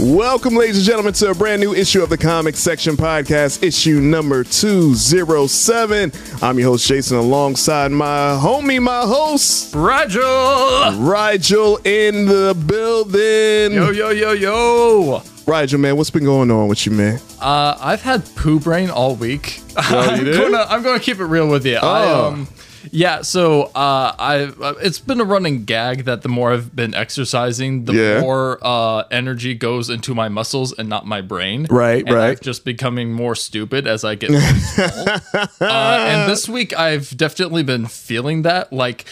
Welcome, ladies and gentlemen, to a brand new issue of the Comic Section Podcast, issue number 207. I'm your host, Jason, alongside my homie, my host, Rigel! Rigel in the building. Yo, yo, yo, yo! Rigel, man, what's been going on with you, man? Uh, I've had poo brain all week. Oh, you I'm gonna, I'm gonna keep it real with you. I, Oh. um, yeah, so uh, I uh, it's been a running gag that the more I've been exercising, the Yeah. more uh, energy goes into my muscles and not my brain. Right, and right. I'm just becoming more stupid as I get uh, and this week I've definitely been feeling that. Like,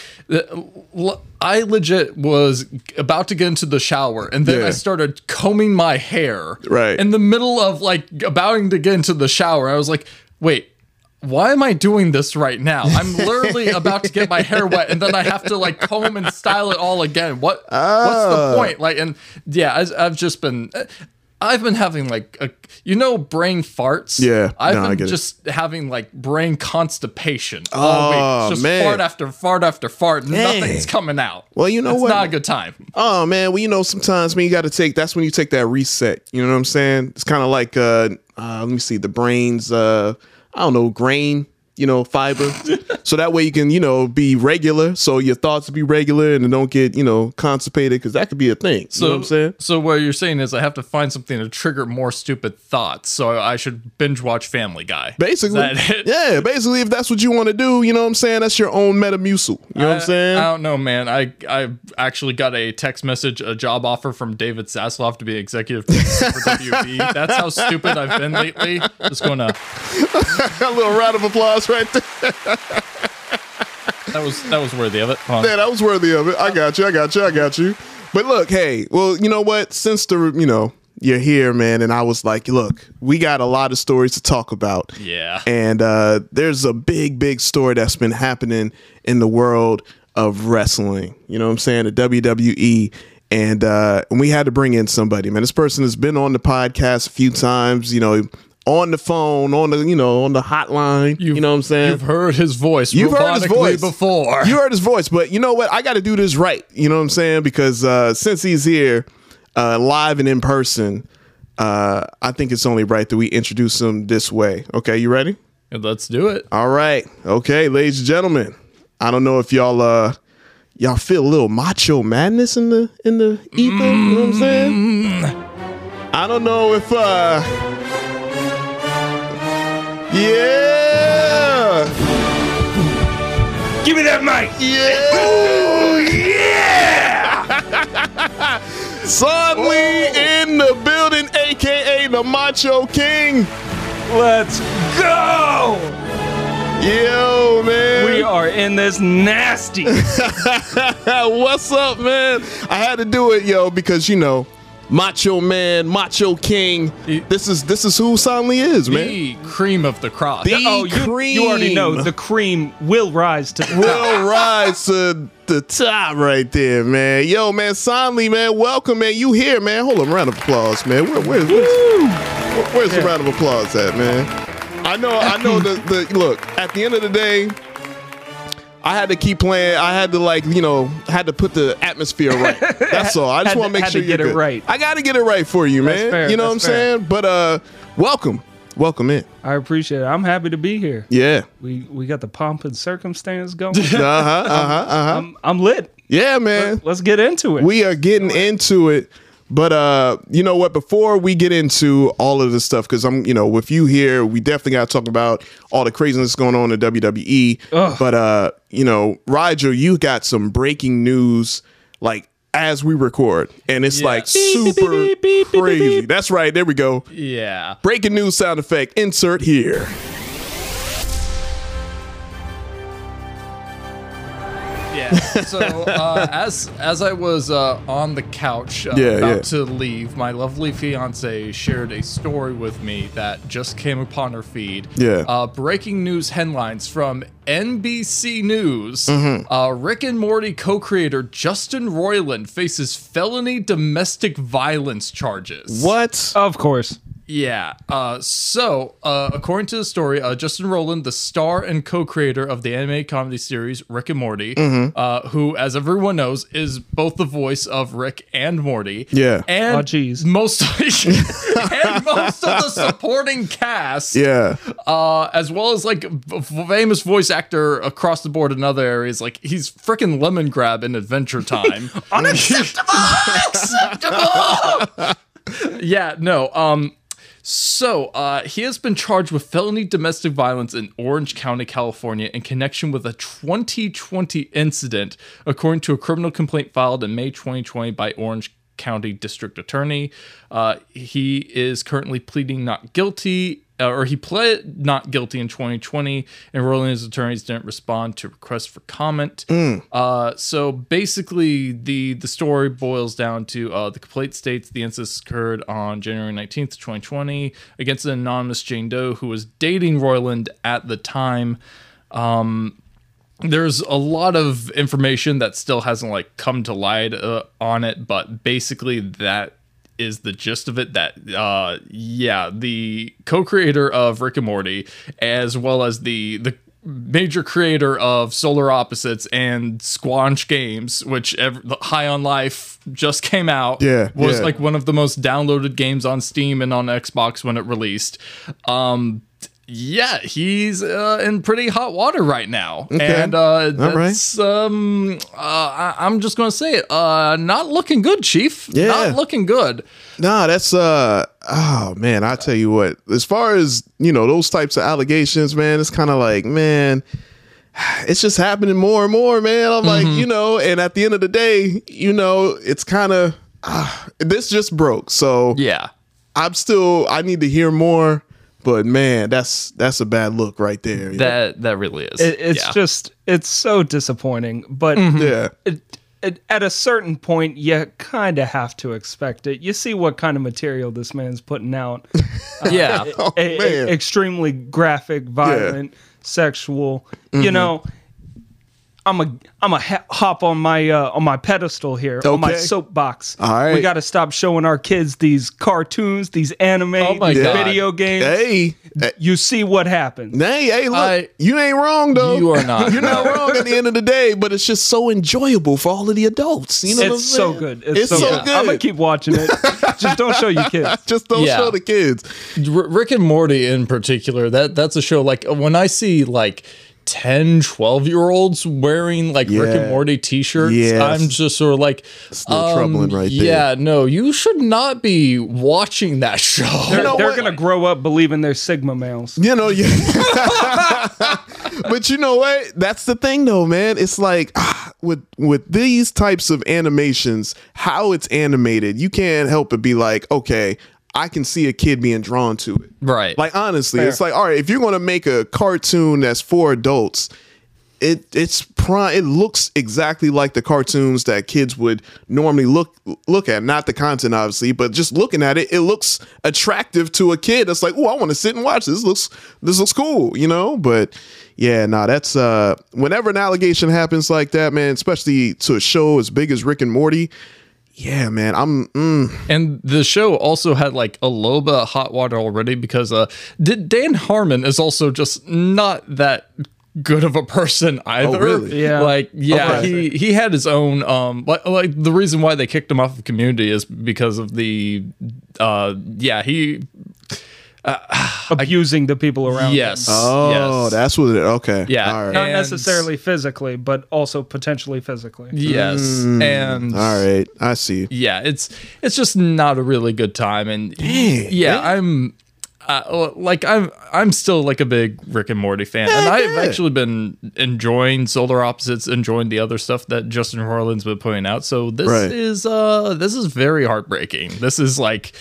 I legit was about to get into the shower, and then Yeah. I started combing my hair. Right. In the middle of like about to get into the shower, I was like, wait. Why am I doing this right now? I'm literally about to get my hair wet, and then I have to like comb and style it all again. What? What's Ah. the point? Like, and yeah, I, I've just been, I've been having like a, you know, brain farts. Yeah, I've no, I been get it. just having like brain constipation all Oh, week. Just man. fart after fart after fart. and Nothing's coming out. Well, you know what it's what? not a good time. Oh man, well you know sometimes man you got to take that's when you take that reset. You know what I'm saying? It's kind of like uh, uh let me see the brains uh I don't know grain you know fiber so that way you can you know be regular so your thoughts be regular and don't get you know constipated because that could be a thing. So you know what I'm saying? So what you're saying is I have to find something to trigger more stupid thoughts. So I should binge watch Family Guy. Basically, Is that it? yeah. Basically, if that's what you want to do, you know what I'm saying. That's your own Metamucil. You know what I'm saying? I don't know, man. I I actually got a text message, a job offer from David Zaslav to be executive producer for WB. That's how stupid I've been lately. Just gonna a little round of applause right there. that was that was worthy of it. On. Yeah, that was worthy of it. I got you. I got you. I got you. But look, hey, well, you know what? Since the you know you're here, man, and I was like, look, we got a lot of stories to talk about. Yeah. And uh, there's a big, big story that's been happening in the world of wrestling. You know what I'm saying? The WWE. And uh, and we had to bring in somebody, man. This person has been on the podcast a few times, you know, on the phone, on the, you know, on the hotline. you know what I'm saying? You've heard his voice. You've heard his voice before. You heard his voice, but you know what? I got to do this right. You know what I'm saying? Because uh, since he's here, uh, live and in person, uh, I think it's only right that we introduce him this way. Okay, you ready? Let's do it. All right. Okay, ladies and gentlemen. I don't know if y'all uh y'all feel a little macho madness in the in the ether. You know what I'm saying? I don't know if uh Yeah. Give me that mic! Yeah. Son Lee in the building, aka the Macho King. Let's go! Yo, man. We are in this nasty. What's up, man? I had to do it, yo, because you know, Macho Man, Macho King. This is this is who Sondley is, man. The cream of the crop. The oh, you, cream you already know the cream will rise to the top. will rise to the top right there, man. Yo, man, Sondley, man, welcome, man. You here, man? Hold on, round of applause, man. Where, where, where's, where's the round of applause at, man? I know, I know. The, the look at the end of the day, I had to keep playing. I had to like, you know, had to put the atmosphere right. That's all. I just want to- make sure you're get it good. right. I got to get it right for you, man. fair, You know what I'm fair. saying? But uh, welcome, welcome in. I appreciate it. I'm happy to be here. Yeah. We we got the pomp and circumstance going. Uh huh. Uh huh. Uh huh. I'm, I'm lit. Yeah, man. Let's get into it. we are getting into it but uh you know what? Before we get into all of this stuff because i'm you know with you here we definitely got to talk about all the craziness going on in wwe Ugh. but uh you know rigel you got some breaking news like as we record and it's Yeah. like Beep, super beep, beep, crazy. that's right. There we go. Yeah. breaking news sound effect. Insert here Yeah. So uh, as as I was uh, on the couch uh, Yeah, about yeah. to leave, my lovely fiance shared a story with me that just came upon her feed. Yeah. Uh, breaking news headlines from NBC News: Mm-hmm. uh, Rick and Morty co-creator Justin Roiland faces felony domestic violence charges. What? Of course. Yeah. Uh, so, uh, according to the story, uh, Justin Roiland, the star and co-creator of the animated comedy series Rick and Morty, Mm-hmm. uh, who, as everyone knows, is both the voice of Rick and Morty. Yeah. And Oh, jeez. most and most of the supporting cast. Yeah. Uh, as well as like v- famous voice actor across the board in other areas. Like he's freaking Lemongrab in Adventure Time. Unacceptable! Unacceptable! yeah, no. Um, so uh, he has been charged with felony domestic violence in Orange County, California, in connection with a 2020 incident, according to a criminal complaint filed in May 2020 by Orange County District Attorney. Uh, he is currently pleading not guilty, uh, or he pled not guilty in 2020, and Roiland's attorneys didn't respond to requests for comment. Uh, so basically, the the story boils down to uh, the complaint states the incident occurred on January 19th, 2020, against an anonymous Jane Doe who was dating Roiland at the time there's a lot of information that still hasn't like come to light uh, on it but basically that is the gist of it that uh yeah the co-creator of rick and morty as well as the the major creator of solar opposites and squanch games which ev- high on life just came out Yeah, was yeah. like one of the most downloaded games on steam and on xbox when it released um yeah, he's uh, in pretty hot water right now, and uh, right. that's um, uh, I- I'm just gonna say it. Uh, not looking good, Chief. Yeah. not looking good. Nah, that's uh oh man, I tell you what. As far as, you know, those types of allegations, man, it's kind of like, man, it's just happening more and more, man. I'm like, Mm-hmm. you know, and at the end of the day, you know, it's kind of uh, this just broke. So Yeah, I'm still I need to hear more, but man, that's that's a bad look right there. that that really is. It, it's yeah. just it's so disappointing. But yeah. it, it, at a certain point, you kind of have to expect it. You see what kind of material this man's putting out. yeah. Oh, A- a- man. extremely graphic, violent, sexual. You Mm-hmm. know, I'm a I'm a ha- hop on my uh, on my pedestal here on my soapbox. All right. we got to stop showing our kids these cartoons, these anime, Oh my these God. video games. Hey, hey, You see what happens. hey, hey, look, I- you ain't wrong though. You are not. You're not wrong at the end of the day, but it's just so enjoyable for all of the adults. You know, what I'm It's so saying? good. It's, It's so, so good. good. I'm gonna keep watching it. Just don't show your kids. Just don't Yeah. show the kids. R- Rick and Morty in particular, that that's a show like when I see like 10, 12 year olds wearing like Rick and Morty t shirts, Yes. I'm just sort of like, It's a little troubling right there. Yeah, no, you should not be watching that show. They're, know they're what? gonna grow up believing they're Sigma males. You know, yeah. but you know what? That's the thing, though, man. It's like ah, with with these types of animations, how it's animated, you can't help but be like, okay, I can see a kid being drawn to it. Right. Like honestly, Fair. it's like all right, if you're gonna make a cartoon that's for adults, it it's prime. It looks exactly like the cartoons that kids would normally look look at. Not the content, obviously, but just looking at it, it looks attractive to a kid. It's like, oh, I want to sit and watch this. Looks this looks cool, you know. But yeah, nah, that's uh, whenever an allegation happens like that, man, especially to a show as big as Rick and Morty. Yeah, man, I'm. Mm, And the show also had like a little bit of hot water already because uh, did Dan Harmon is also just not that good of a person either. really? Yeah. Like yeah, Okay. he he had his own um like like the reason why they kicked him off of Community is because of the uh yeah he abusing the people around. yes oh, yes. that's what it. Okay, Yeah. all right, Not And- necessarily physically, but also potentially physically. yes and Mm. all right. I see. yeah it's it's just not a really good time and yeah i'm uh, like i'm i'm still like a big rick and morty fan and i've yeah. actually been enjoying solar opposites enjoying the other stuff that justin Roiland's been putting out so this Right. is uh this is very heartbreaking this is like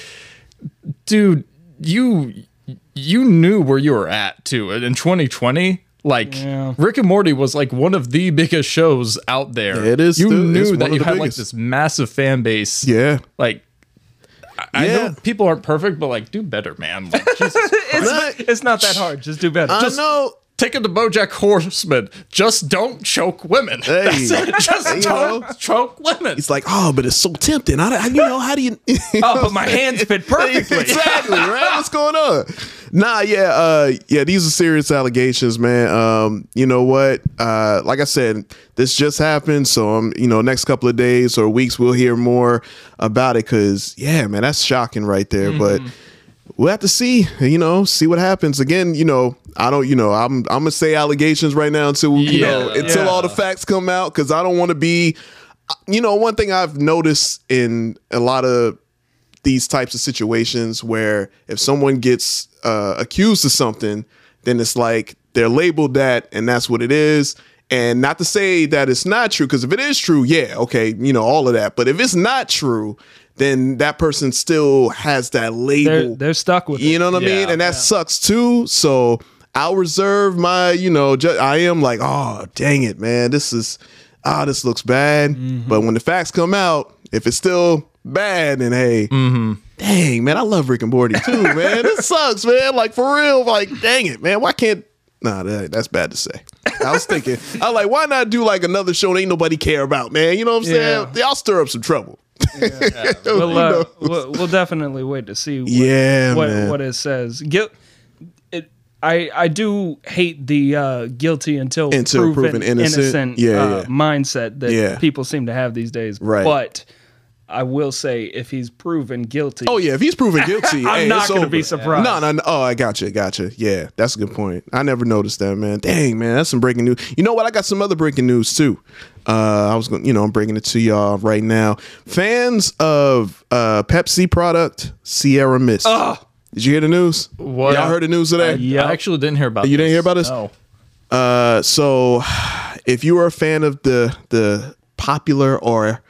dude you you knew where you were at too in 2020 Like Yeah. Rick and Morty was like one of the biggest shows out there. It is You still- knew that you the had like this massive fan base. Yeah. Like I, I Yeah. know people aren't perfect, but like do better, man. Like, Jesus It's, it's not that hard. Just do better. I Just, know. Take it to BoJack Horseman. Just don't choke women. Hey, That's it. Just you don't know. choke women. It's like, oh, but it's so tempting. I, don't- you know, how do you? oh, but my hands fit perfectly. exactly, right? What's going on? Nah, yeah, uh, yeah, these are serious allegations, man. Um, you know what? Uh, like I said, this just happened, so um, you know, next couple of days or weeks we'll hear more about it. Cause yeah, man, that's shocking right there. But we'll have to see, you know, see what happens. Again, you know, I don't, you know, I'm I'm gonna say allegations right now until you know until yeah. all the facts come out, because I don't want to be. You know, one thing I've noticed in a lot of these types of situations where if someone gets uh, accused of something, then it's like they're labeled that and that's what it is. And not to say that it's not true, because if it is true, yeah, okay, you know, all of that. But if it's not true, then that person still has that They're, label. they're stuck with you it. know what I mean? And that sucks too. So I'll reserve my, you know, ju- I am like, oh, dang it, man. This is, ah, this looks bad. But when the facts come out, if it's still bad, then hey, dang, man, I love Rick and Morty too, man. It sucks, man. Like for real, like, dang it, man. Why can't Nah, that, that's bad to say. I was thinking, I was like, why not do like another show that ain't nobody care about, man? You know what I'm saying? Yeah. Y'all stir up some trouble. We'll, uh, we'll, we'll definitely wait to see what, Yeah, what, what it says. Guil- it, I, I do hate the uh, guilty until, Until proven, proven innocent. Yeah, uh, yeah. mindset that Yeah. people seem to have these days. Right. But I will say, if he's proven guilty, Oh yeah, if he's proven guilty, I'm hey, not gonna over. be surprised. No, no, no. Oh, I got you, got you. Yeah, that's a good point. I never noticed that, man. Dang, man, that's some breaking news. You know what? I got some other breaking news too. Uh, I was going, to you know, I'm bringing it to y'all right now. Fans of uh, Pepsi product Sierra Mist. Did you hear the news? What? Y'all heard the news today? Yeah, I actually didn't hear about. You didn't hear about this? No. Uh, so if you are a fan of the the popular or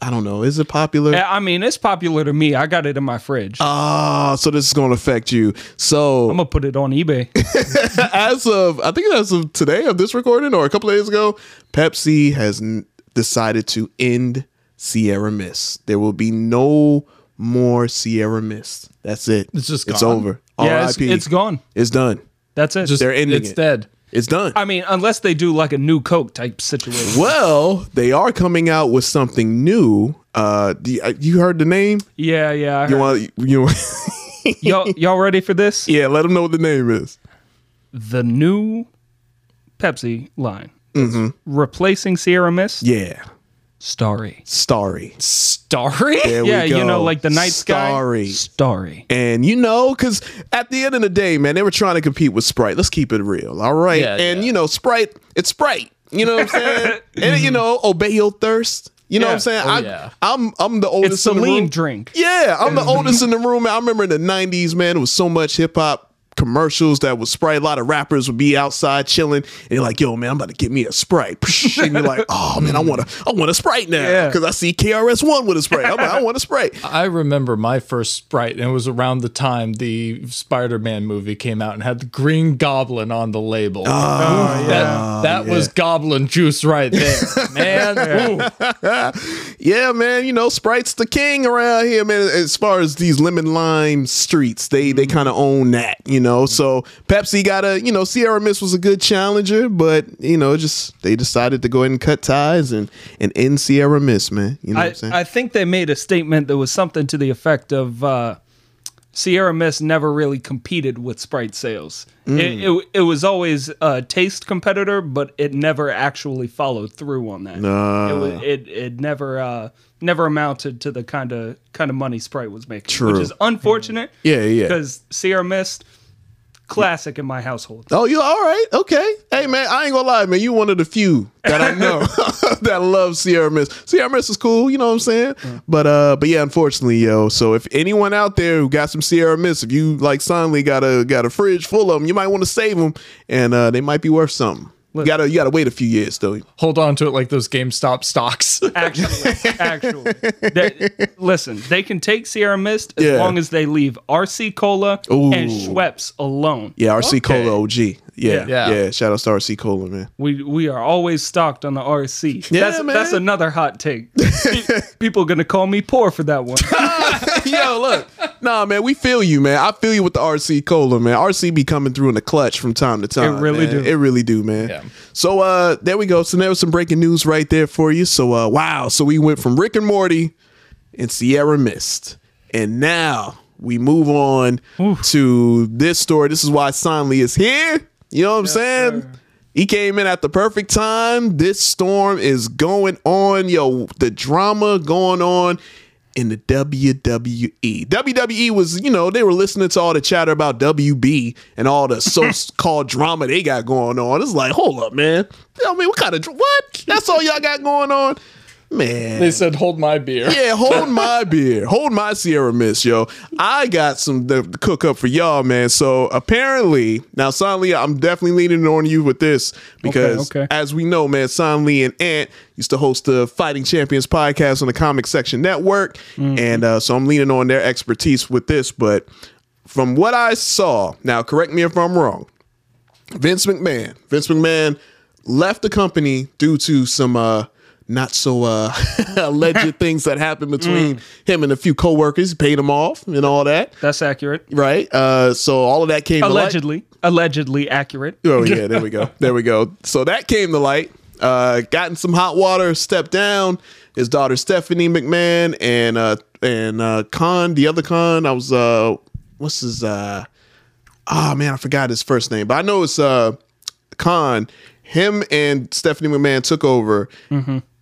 I don't know, is it popular? I mean, it's popular to me. I got it in my fridge. Ah, so this is going to affect you. So I'm gonna put it on eBay. as of I think as of today of this recording or a couple of days ago, Pepsi has n- decided to end Sierra Mist. There will be no more Sierra Mist. That's it. It's just it's gone? over. yeah, it's, RIP. it's gone. It's done. That's it. Just They're ending it's it. dead. It's done. I mean, unless they do like a new Coke type situation. well, they are coming out with something new. Uh, you, uh, you heard the name? Yeah, yeah. I You want you? Y'all, y'all ready for this? yeah, let them know what the name is. The new Pepsi line, replacing Sierra Mist. Yeah, Starry. Starry. Starry. There we yeah, you know, like the night Starry. sky. Starry. Starry. And you know, because at the end of the day, man, they were trying to compete with Sprite. Let's keep it real, all right? Yeah, and yeah. you know, Sprite, it's Sprite. You know what I'm saying? and you know, obey your thirst. You know what I'm saying? Oh, I, yeah. I'm I'm the oldest It's in the Celine room. drink. Yeah, I'm the oldest in the room. I remember in the '90s, man, it was so much hip hop commercials that was Sprite. A lot of rappers would be outside chilling, and you're like, "Yo, man, I'm about to get me a Sprite," and you're like, "Oh man, I want a I want a Sprite now Yeah. because I see KRS One with a Sprite. I'm like, I want a Sprite." I remember my first Sprite, and it was around the time the Spider-Man movie came out and had the Green Goblin on the label. Oh, that that was Goblin juice right there, man. Yeah, man. You know, Sprite's the king around here, man. As far as these lemon lime streets, they they mm. kind of own that, you know. So Pepsi got a, you know, Sierra Mist was a good challenger, but you know, just they decided to go ahead and cut ties and and end Sierra Mist, man. You know what I, I'm saying? I think they made a statement that was something to the effect of uh, Sierra Mist never really competed with Sprite sales. Mm. It, it, it was always a taste competitor, but it never actually followed through on that. It, was, it it never uh, never amounted to the kind of kind of money Sprite was making, True. which is unfortunate. Yeah, yeah. Because Sierra Mist, classic in my household. Oh, you all right? Okay. Hey, man, I ain't gonna lie, man. You one of the few that I know that love Sierra Mist. Sierra Mist is cool, you know what I'm saying? But uh, but yeah, unfortunately, yo. So if anyone out there who got some Sierra Mist, if you like suddenly got a got a fridge full of them, you might want to save them, and uh, they might be worth something. You gotta you gotta wait a few years though. Hold on to it like those GameStop stocks. Actually, actually, They- listen, they can take Sierra Mist as Yeah. long as they leave RC Cola Ooh. and Schweppes alone. Yeah, RC Okay. Cola OG. Yeah, yeah, Yeah. Shout out to RC Cola, man. We we are always stocked on the RC. Yeah, that's, man. that's another hot take. Pe- People gonna call me poor for that one. Yo, look. Nah, man, we feel you, man. I feel you with the RC Cola, man. RC be coming through in the clutch from time to time. It really man. do. It really do, man. Yeah. So uh there we go. So there was some breaking news right there for you. So uh wow. So we went from Rick and Morty and Sierra Mist. And now we move on to this story. This is why Sondley is here. You know what I'm saying? He came in at the perfect time. This storm is going on. Yo, the drama going on in the WWE. WWE was, you know, they were listening to all the chatter about WB and all the so-called drama they got going on. It's like, hold up, man. I mean, what kind of what? That's all y'all got going on, man. They said, "Hold my beer." Yeah, hold my beer. Hold my Sierra Mist, yo. I got some to cook up for y'all, man. So apparently, now Sondley, I'm definitely leaning on you with this because okay. as we know, man, Sondley and Ant used to host the Fighting Champions podcast on the Comic Section Network. And uh, so I'm leaning on their expertise with this. But from what I saw, now correct me if I'm wrong. Vince McMahon. Vince McMahon left the company due to some uh not so uh alleged things that happened between him and a few coworkers, paid him off and all that. That's accurate. Right? Uh so all of that came to light. Allegedly, allegedly accurate. Oh yeah, there we go. There we go. So that came to light. Uh, got in some hot water, stepped down. His daughter Stephanie McMahon and uh and uh Khan, the other Khan, I was uh what's his uh oh man, I forgot his first name, but I know it's uh Khan. Him and Stephanie McMahon took over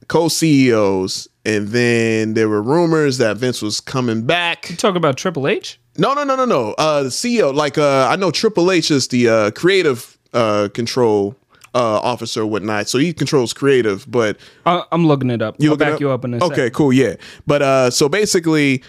co-CEOs, and then there were rumors that Vince was coming back. You talk about Triple H. No, no, no, no, no. Uh, the CEO, like uh, I know Triple H is the uh, creative uh, control uh, officer, or whatnot. So he controls creative, but I, I'm looking it up. you I'll back you up in a Okay, second. cool, yeah. But uh, so basically,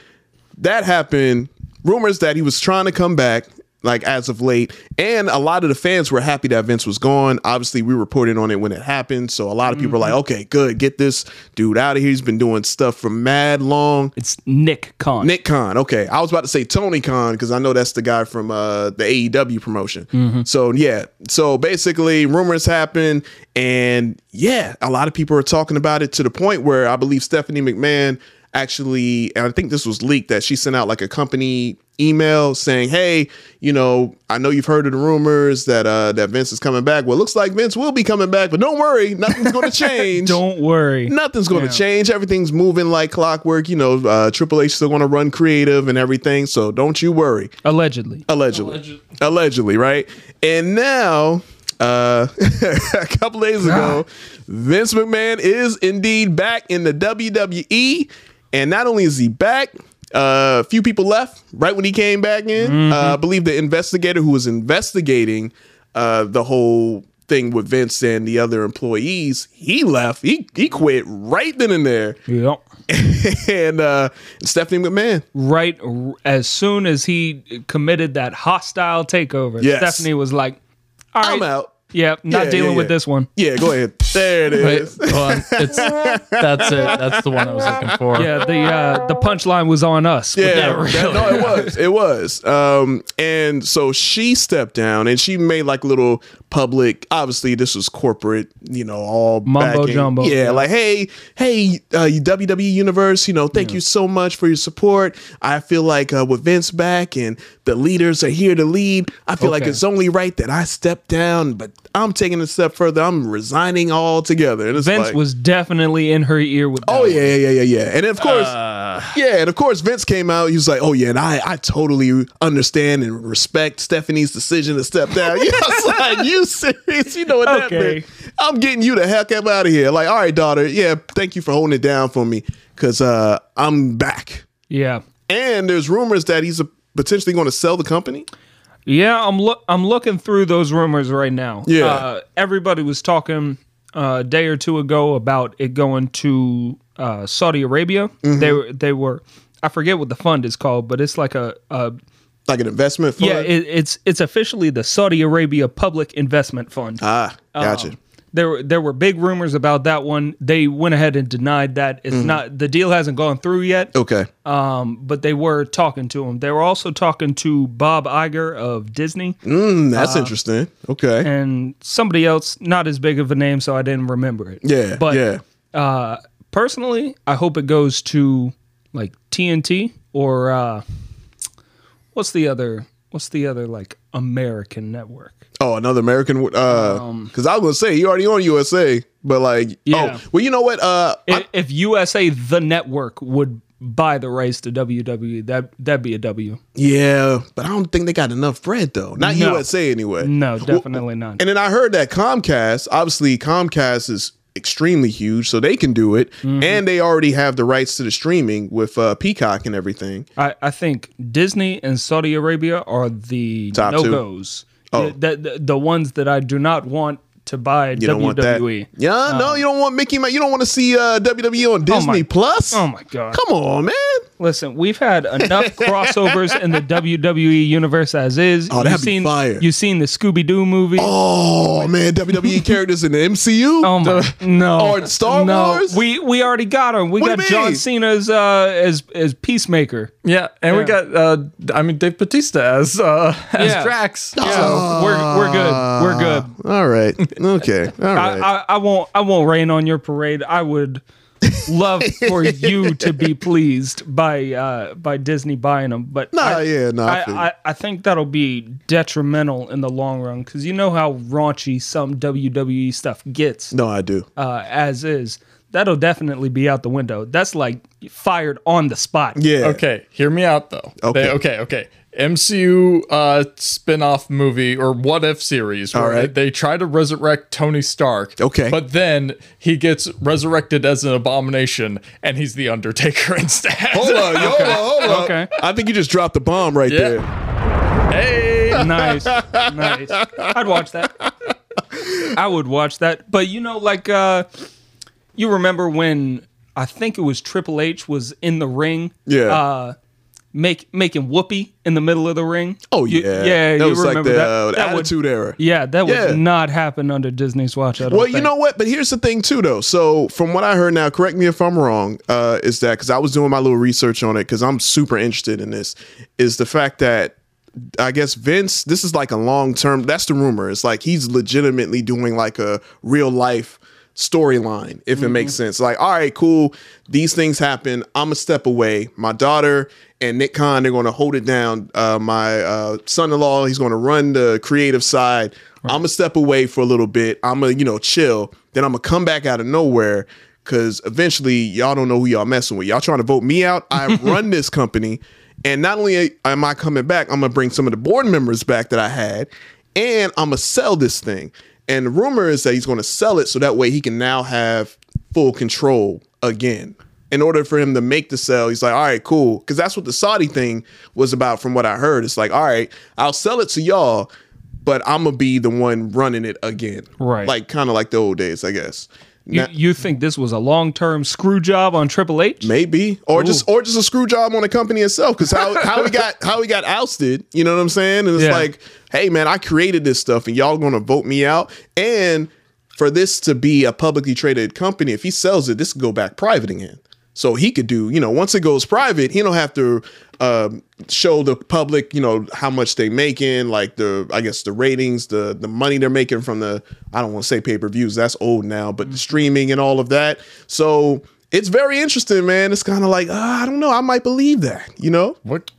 that happened. Rumors that he was trying to come back, like as of late, and a lot of the fans were happy that Vince was gone. Obviously, we reported on it when it happened, so a lot of people are like, Mm-hmm. "Okay, good, get this dude out of here. He's been doing stuff for mad long." It's Nick Khan. Nick Khan. Okay, I was about to say Tony Khan because I know that's the guy from uh, the AEW promotion. Mm-hmm. So yeah, so basically rumors happen, and yeah, a lot of people are talking about it to the point where I believe Stephanie McMahon actually, and I think this was leaked that she sent out like a company email saying, "Hey, you know, I know you've heard of the rumors that uh, that Vince is coming back. Well, it looks like Vince will be coming back, but don't worry, nothing's going to change. Don't worry. Nothing's going to Yeah. change. Everything's moving like clockwork. You know, uh, Triple H still going to run creative and everything. So don't you worry. Allegedly. Allegedly, allegedly, right? And now, uh, a couple days ago, Vince McMahon is indeed back in the WWE, and not only is he back. Uh, a few people left right when he came back in. Uh, I believe the investigator who was investigating uh, the whole thing with Vince and the other employees, he left. He he quit right then and there. Yep. and uh, Stephanie McMahon. Right r- as soon as he committed that hostile takeover, Yes. Stephanie was like, "All right, I'm out. Yeah, not Yeah, dealing yeah, with yeah. this one." Yeah, go ahead. There it Wait, hold on. It's that's it. That's the one I was looking for. Yeah, the uh, the punchline was on us. Yeah, that. that- no, it was, it was. Um, and so she stepped down, and she made like little public. Obviously, this was corporate, you know, all Mumbo backing. jumbo. Yeah, Yeah. like hey, hey, uh, WWE Universe, you know, thank you so much for your support. I feel like uh, with Vince back and the leaders are here to lead, I feel like it's only right that I step down, but I'm taking a step further. I'm resigning altogether. And Vince like, was definitely in her ear with. Oh yeah, yeah, yeah, yeah. And of course, yeah, and of course, Vince came out. He was like, "Oh yeah, and I, I totally understand and respect Stephanie's decision to step down." Yeah, I was like, "You serious? You know what that Okay. meant? I'm getting you the heck up out of here." Like, all right, daughter. Yeah, thank you for holding it down for me because uh, I'm back. yeah. And there's rumors that he's potentially going to sell the company. Yeah, I'm look I'm looking through those rumors right now. Yeah. uh, everybody was talking uh, a day or two ago about it going to uh, Saudi Arabia. Mm-hmm. They were they were I forget what the fund is called, but it's like a, a Like an investment fund. yeah, it, it's it's officially the Saudi Arabia Public Investment Fund. ah, gotcha. Um, there were there were big rumors about that one. They went ahead and denied that. It's not the deal hasn't gone through yet. Okay. Um, but they were talking to him. They were also talking to Bob Iger of Disney Mm, that's Uh, interesting. Okay. and somebody else, not as big of a name, so I didn't remember it. Yeah, but yeah. Uh, personally, I hope it goes to like TNT or uh, what's the other? What's the other like American network? Oh, another American. Uh, because I was gonna say you already on USA, but like, Yeah. oh, well, you know what? Uh, I- If, if USA the network would buy the rights to WWE, that that'd be a W. yeah, but I don't think they got enough bread though. Not No. USA anyway. No, definitely not. And then I heard that Comcast, obviously Comcast is extremely huge, so they can do it, Mm-hmm. and they already have the rights to the streaming with uh, Peacock and everything. I, I think Disney and Saudi Arabia are the Top no two. goes. Oh. The, the, the ones that I do not want to buy You don't want that. WWE. Yeah, no, you don't want Mickey Mouse. You don't want to see uh, WWE on Disney Oh my- Plus. Oh my god! Come on, man. Listen, we've had enough crossovers in the WWE universe as is. Oh, that'd you've be seen, fire. You've seen the Scooby Doo movie. Oh man, WWE characters in the MCU. Oh my no! Or Star no. Wars? We we already got him. We What got John? Cena as uh as as Peacemaker. Yeah, and we got uh I mean Dave Batista as uh as Yeah. Drax. So we're we're good. We're good. All right. Okay. All right. I, I, I won't I won't rain on your parade. I would love for you to be pleased by uh by Disney buying them, but Nah, I, yeah, nah, I I. I, I think that'll be detrimental in the long run because you know how raunchy some WWE stuff gets no, I do. uh, as is. That'll definitely be out the window. That's like fired on the spot. Yeah. Okay, hear me out though. Okay. They- okay, okay. MCU uh spin-off movie or what if series where All right. they try to resurrect Tony Stark. Okay. But then he gets resurrected as an abomination and he's the Undertaker instead. Hold on, yo, hold on, hold on. Okay. I think you just dropped the bomb right Yeah. there. hey. nice, nice. I'd watch that. I would watch that. But you know, like uh you remember when I think it was Triple H was in the ring, Yeah. uh make making whoopee in the middle of the ring. Oh You- yeah, yeah. That you was like remember the, that? uh, That would- Attitude Era. Yeah, that would not happen under Disney's watch. Well, you know what? But here's the thing too, though. So from what I heard now, correct me if I'm wrong. Uh, is that because I was doing my little research on it because I'm super interested in this. Is the fact that I guess Vince, this is like a long term. That's the rumor. It's like he's legitimately doing like a real life storyline, if it makes sense. Like, all right, cool. These things happen. I'm a step away. My daughter and Nick Khan, they're going to hold it down. Uh, my uh, son-in-law, he's going to run the creative side. I'm gonna step away for a little bit. I'm gonna, you know, chill. Then I'm gonna come back out of nowhere because eventually y'all don't know who y'all messing with. Y'all trying to vote me out. I run this company, and not only am I coming back, I'm gonna bring some of the board members back that I had, and I'm gonna sell this thing. And the rumor is that he's gonna sell it so that way he can now have full control again. In order for him to make the sale, he's like, all right, cool. Because that's what the Saudi thing was about, from what I heard. It's like, all right, I'll sell it to y'all, but I'm gonna be the one running it again. Right. Like kind of like the old days, I guess. You, Now- you think this was a long term screw job on Triple H? Maybe, or just or just a screw job on the company itself. Because how how we got how we got ousted, you know what I'm saying? And it's Yeah. like, hey man, I created this stuff, and y'all gonna vote me out. And for this to be a publicly traded company, if he sells it, this could go back private again. So he could do, you know, once it goes private, he don't have to um, show the public, you know, how much they making, like the, I guess the ratings, the the money they're making from the, I don't want to say pay per views, that's old now, but the streaming and all of that. So it's very interesting, man. It's kind of like, uh, I don't know, I might believe that, you know. What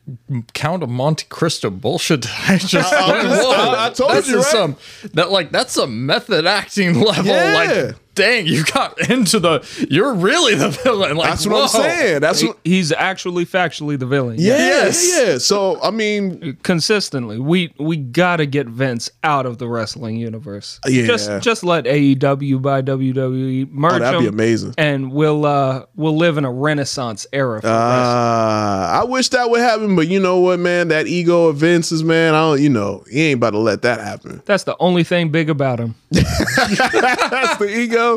Count of Monte Cristo bullshit I just? I- I just- I- I told this you, right? Some that like that's a method acting level. Yeah. Like, dang, you got into the. You're really the villain. Like, That's what I'm saying. That's what. He's actually factually the villain. Yeah, Yes. yeah, yeah. So I mean, consistently. We we gotta get Vince out of the wrestling universe. Yeah. Just just let AEW buy WWE, merge Oh, that'd be amazing. and we'll uh we'll live in a renaissance era. For. Uh, I wish that would happen, but you know what, man? That ego of Vince's, man. I don't, you know, he ain't about to let that happen. That's the only thing big about him. that's the ego.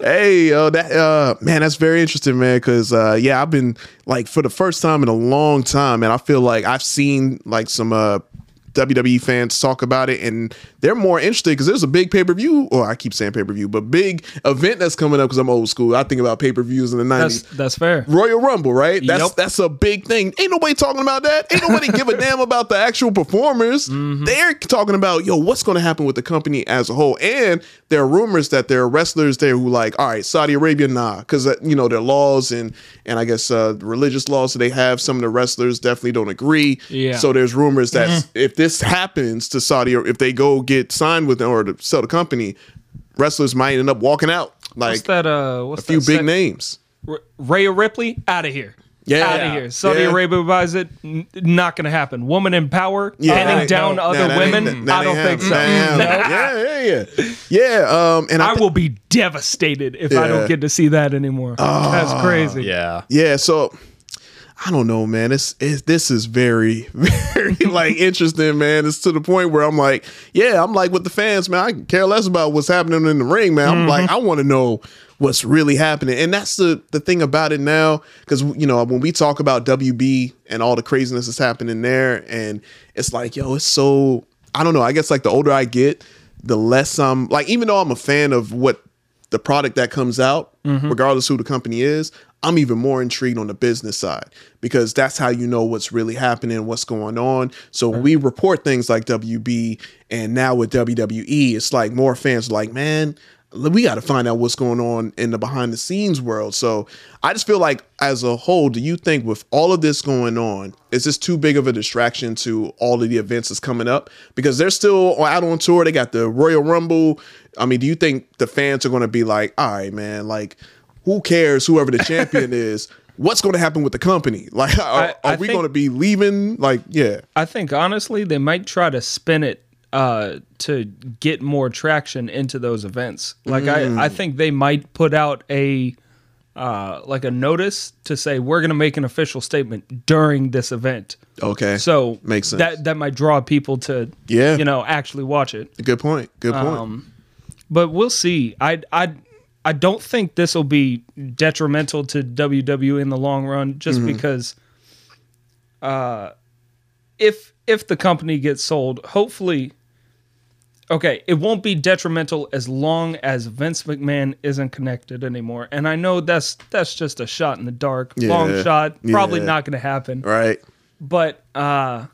Hey, yo, that uh, man, that's very interesting, man. Because uh, yeah, I've been like for the first time in a long time, and I feel like I've seen like some uh WWE fans talk about it, and they're more interested because there's a big pay per view. Or I keep saying pay per view, but big event that's coming up because I'm old school. I think about pay per views in the That's '90s. that's fair. Royal Rumble, right? That's Yep. that's a big thing. Ain't nobody talking about that. Ain't nobody give a damn about the actual performers. Mm-hmm. They're talking about yo, what's going to happen with the company as a whole. And there are rumors that there are wrestlers there who like, all right, Saudi Arabia, nah, because uh, you know their laws and and I guess uh, religious laws that they have. Some of the wrestlers definitely don't agree. Yeah. So there's rumors that Mm-hmm. if this happens to Saudi, or if they go get signed with them or to sell the company, wrestlers might end up walking out. Like What's that? Uh, what's a few that big sec- names. R- Rhea Ripley out of here. Yeah. out of here. Saudi Yeah. Arabia buys it. N- not going to happen. Woman in power, that handing down no, other nah, women. ain't- that I don't ain't think so. Nah, Yeah, yeah, yeah. Yeah, um, and I, I thi- will be devastated if I don't get to see that anymore. That's crazy. Yeah. Yeah, so I don't know, man. It's, it's this is very, very like interesting, man. It's to the point where I'm like, yeah, I'm like with the fans, man. I care less about what's happening in the ring, man. I'm like, mm-hmm. I want to know what's really happening, and that's the the thing about it now, because you know when we talk about WB and all the craziness that's happening there, and it's like, yo, it's so I don't know. I guess like the older I get, the less I'm like, even though I'm a fan of what the product that comes out, mm-hmm. regardless who the company is, I'm even more intrigued on the business side because that's how you know what's really happening, what's going on. So when we report things like WB and now with WWE, it's like more fans are like, man, we got to find out what's going on in the behind the scenes world. So I just feel like as a whole, do you think with all of this going on, is this too big of a distraction to all of the events that's coming up? Because they're still out on tour. They got the Royal Rumble. I mean, do you think the fans are going to be like, all right, man, like, who cares whoever the champion is? What's going to happen with the company? Like, are, I- I are we going to be leaving? Like, yeah. I think honestly, they might try to spin it uh, to get more traction into those events. Like I, I think they might put out a uh, like a notice to say we're going to make an official statement during this event. Okay. So Makes sense. That that might draw people to Yeah. you know actually watch it. Good point. Good point. Um, but we'll see. I I I don't think this will be detrimental to WWE in the long run, just because. Uh, if if the company gets sold, hopefully. Okay, it won't be detrimental as long as Vince McMahon isn't connected anymore. And I know that's that's just a shot in the dark, long shot, probably Yeah. not going to happen. right. But uh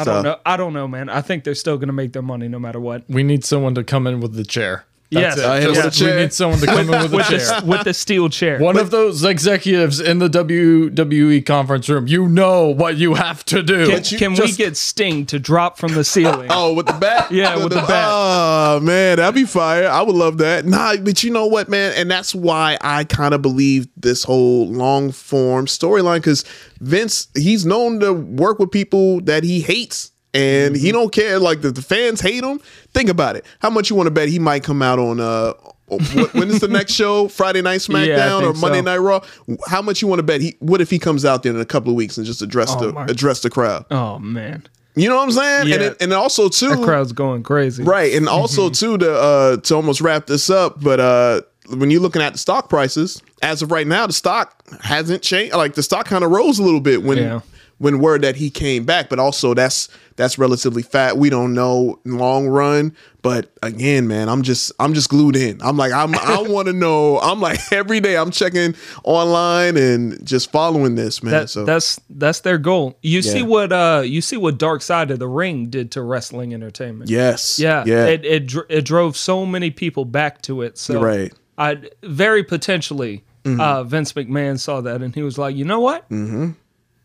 I don't know. I don't know, man. I think they're still going to make their money no matter what. We need someone to come in with the chair. That's Yes. it. I hit Just- with a chair. We need someone to come in with a with chair. the, with the steel chair. One of those executives in the WWE conference room, you know what you have to do. Can, can we Just- get Sting to drop from the ceiling? Oh, with the bat? Yeah, with the bat. Oh, man, that'd be fire. I would love that. Nah, but you know what, man? And that's why I kind of believe this whole long form storyline because Vince, he's known to work with people that he hates. And Mm-hmm. he don't care. Like the, the fans hate him. Think about it. How much you want to bet he might come out on uh what, when is the next show? Friday Night SmackDown or Monday so. Night Raw? How much you want to bet he? What if he comes out there in a couple of weeks and just address Oh, the my- address the crowd? oh man, You know what I'm saying? And Yeah. it, and also too, the crowd's going crazy. Right, and also Mm-hmm. too to uh to almost wrap this up, but uh when you're looking at the stock prices, as of right now, the stock hasn't changed. Like the stock kind of rose a little bit when Yeah. When word that he came back, but also that's that's relatively fat. We don't know long run, but again, man, I'm just I'm just glued in. I'm like I'm I want to know. I'm like every day I'm checking online and just following this, man. That, so that's that's their goal. You see what uh you see what Dark Side of the Ring did to wrestling entertainment. yes, Yeah, yeah, It it, it drove so many people back to it. So Right. I very potentially Mm-hmm. uh, Vince McMahon saw that and he was like, you know what? Mm-hmm.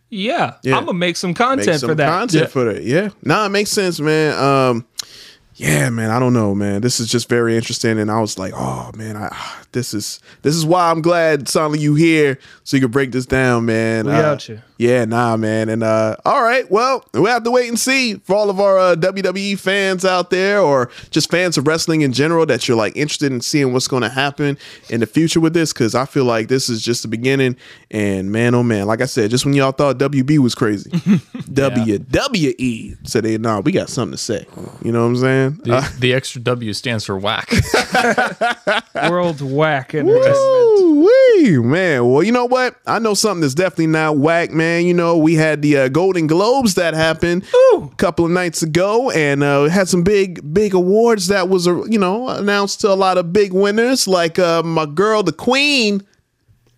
Yeah, Yeah. I'm gonna make some content make some for that. content Yeah. for that. Yeah, nah, it makes sense, man. Um, yeah, man. I don't know, man. This is just very interesting, and I was like, oh man, I this is this is why I'm glad Sonny you here so you can break this down, man. We Uh, out you. Yeah, nah, man. And uh, all right, well, we have to wait and see for all of our uh, WWE fans out there, or just fans of wrestling in general, that you're like interested in seeing what's going to happen in the future with this, because I feel like this is just the beginning. And man, oh man, like I said, just when y'all thought WB was crazy, WWE said, "Hey, nah, we got something to say." You know what I'm saying? the, the extra W stands for whack. World Whack Entertainment. Woo-wee. Woo, man. Well, you know what? I know something that's definitely not whack, man. You know, we had the uh, Golden Globes that happened a couple of nights ago, and uh, had some big, big awards that was, uh, you know, announced to a lot of big winners, like uh, my girl, the Queen.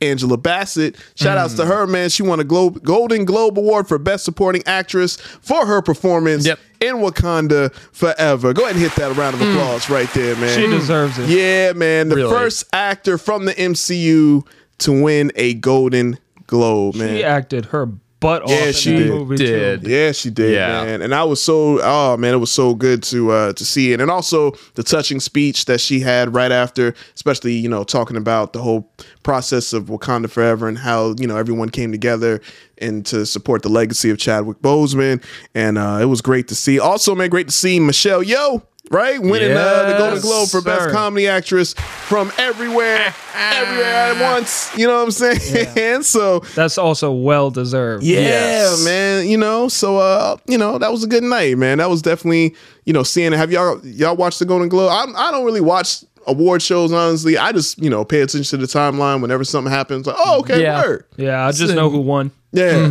Angela Bassett. Shout outs Mm. to her, man. She won a Globe, Golden Globe Award for Best Supporting Actress for her performance Yep. in Wakanda Forever. Go ahead and hit that round of applause right there, man. She deserves it. Yeah, man. The Really? first actor from the MCU to win a Golden Globe, man. She acted her butt off. Yeah, in she that did. movie, Did. Too. Yeah, she did, Yeah. man. And I was so oh man, it was so good to uh to see it. And also the touching speech that she had right after, especially, you know, talking about the whole process of Wakanda Forever and how, you know, everyone came together and to support the legacy of Chadwick Boseman. And uh it was great to see. Also, man, great to see Michelle Yeoh, right? Winning uh, the Golden Globe for Best. Comedy Actress from everywhere, everywhere at once. You know what I'm saying? so That's also well deserved. yeah, Yes. man. You know, so uh, you know, that was a good night, man. That was definitely, you know, seeing it. Have y'all y'all watched the Golden Globe? I I don't really watch award shows, honestly. I just, you know, pay attention to the timeline whenever something happens. Like, oh, okay, Yeah. word. Yeah, I just know who won. Yeah.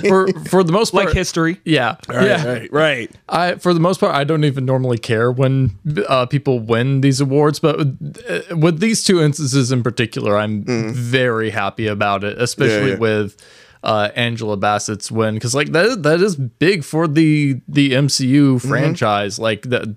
for for the most part, Like history. yeah, yeah. right, right. I for the most part, I don't even normally care when uh, people win these awards, but with, uh, with these two instances in particular, I'm very happy about it, especially Mm. Yeah, yeah. with uh, Angela Bassett's win because like that that is big for the the MCU Mm-hmm. franchise. Like that,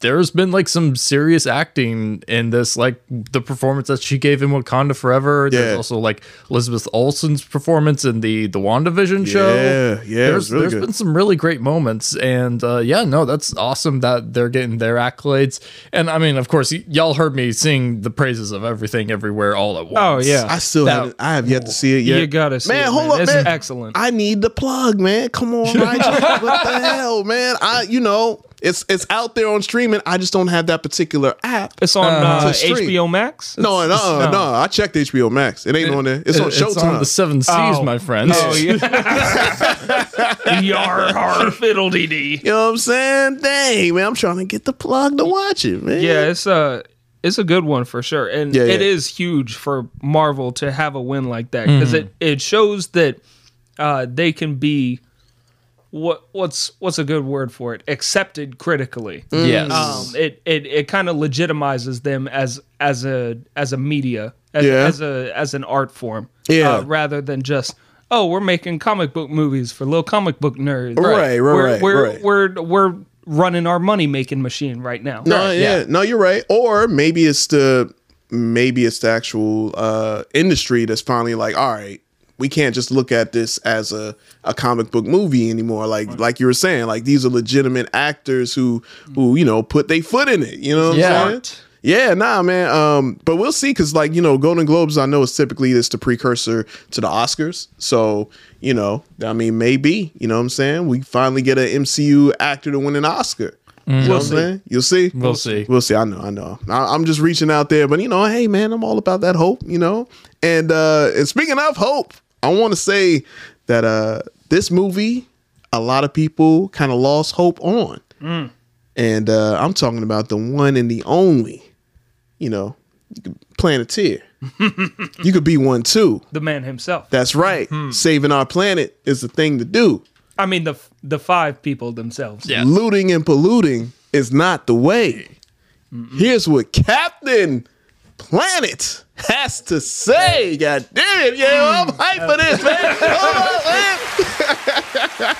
there's been like some serious acting in this, like the performance that she gave in Wakanda Forever. Yeah. There's also like Elizabeth Olsen's performance in the the WandaVision show. Yeah, yeah, it was There's really there's good. been some really great moments, and uh, yeah, no, that's awesome that they're getting their accolades. And I mean, of course, y- y'all heard me sing the praises of everything, everywhere, all at once. Oh yeah. I still That- haven't I have yet to see it yet. You gotta see man, it, hold man. up, It's man. excellent. I need the plug, man. Come on, Nigel. what the hell, man? I you know, it's it's out there on streaming. I just don't have that particular app. it's on uh, to. HBO Max. No, no, no, no. I checked HBO Max. It ain't on there. It's It- on it's on Showtime. the seven seas, Oh. my friends. Oh yeah. Yar har fiddle dee dee. you know what I'm saying? Dang, man, I'm trying to get the plug to watch it, man. Yeah, it's a it's a good one for sure, and Yeah, it yeah. is huge for Marvel to have a win like that because it it shows that uh, they can be what what's what's a good word for it accepted critically. Yes. Um, it it it kind of legitimizes them as as a as a media as, Yeah. as a as an art form. Yeah. uh, rather than just. Oh, we're making comic book movies for little comic book nerds. Right, right, we're, right, We're, right. we're we're running our money making machine right now. No, yeah. yeah. no, you're right. Or maybe it's the maybe it's the actual uh, industry that's finally like, all right, we can't just look at this as a, a comic book movie anymore. Like like you were saying, like these are legitimate actors who who you know put their foot in it. You know what Yeah. I'm saying? Yeah, nah, man. Um, but we'll see, cause like you know, Golden Globes, I know is typically it's the precursor to the Oscars. So you know, I mean, maybe you know what I'm saying. We finally get an MCU actor to win an Oscar. You know what I'm saying? You'll see. We'll see. We'll see. I know. I know. I, I'm just reaching out there, but you know, hey man, I'm all about that hope. You know, and uh, and speaking of hope, I want to say that uh, this movie, a lot of people kind of lost hope on, and uh, I'm talking about the one and the only. You know, you could Planeteer. you could be one too. The man himself. That's right. Saving our planet is the thing to do. I mean the the five people themselves. Yeah. looting and polluting is not the way. Here's what Captain Planet has to say. God damn it, yeah, I'm hyped for this, man. Hold on, man.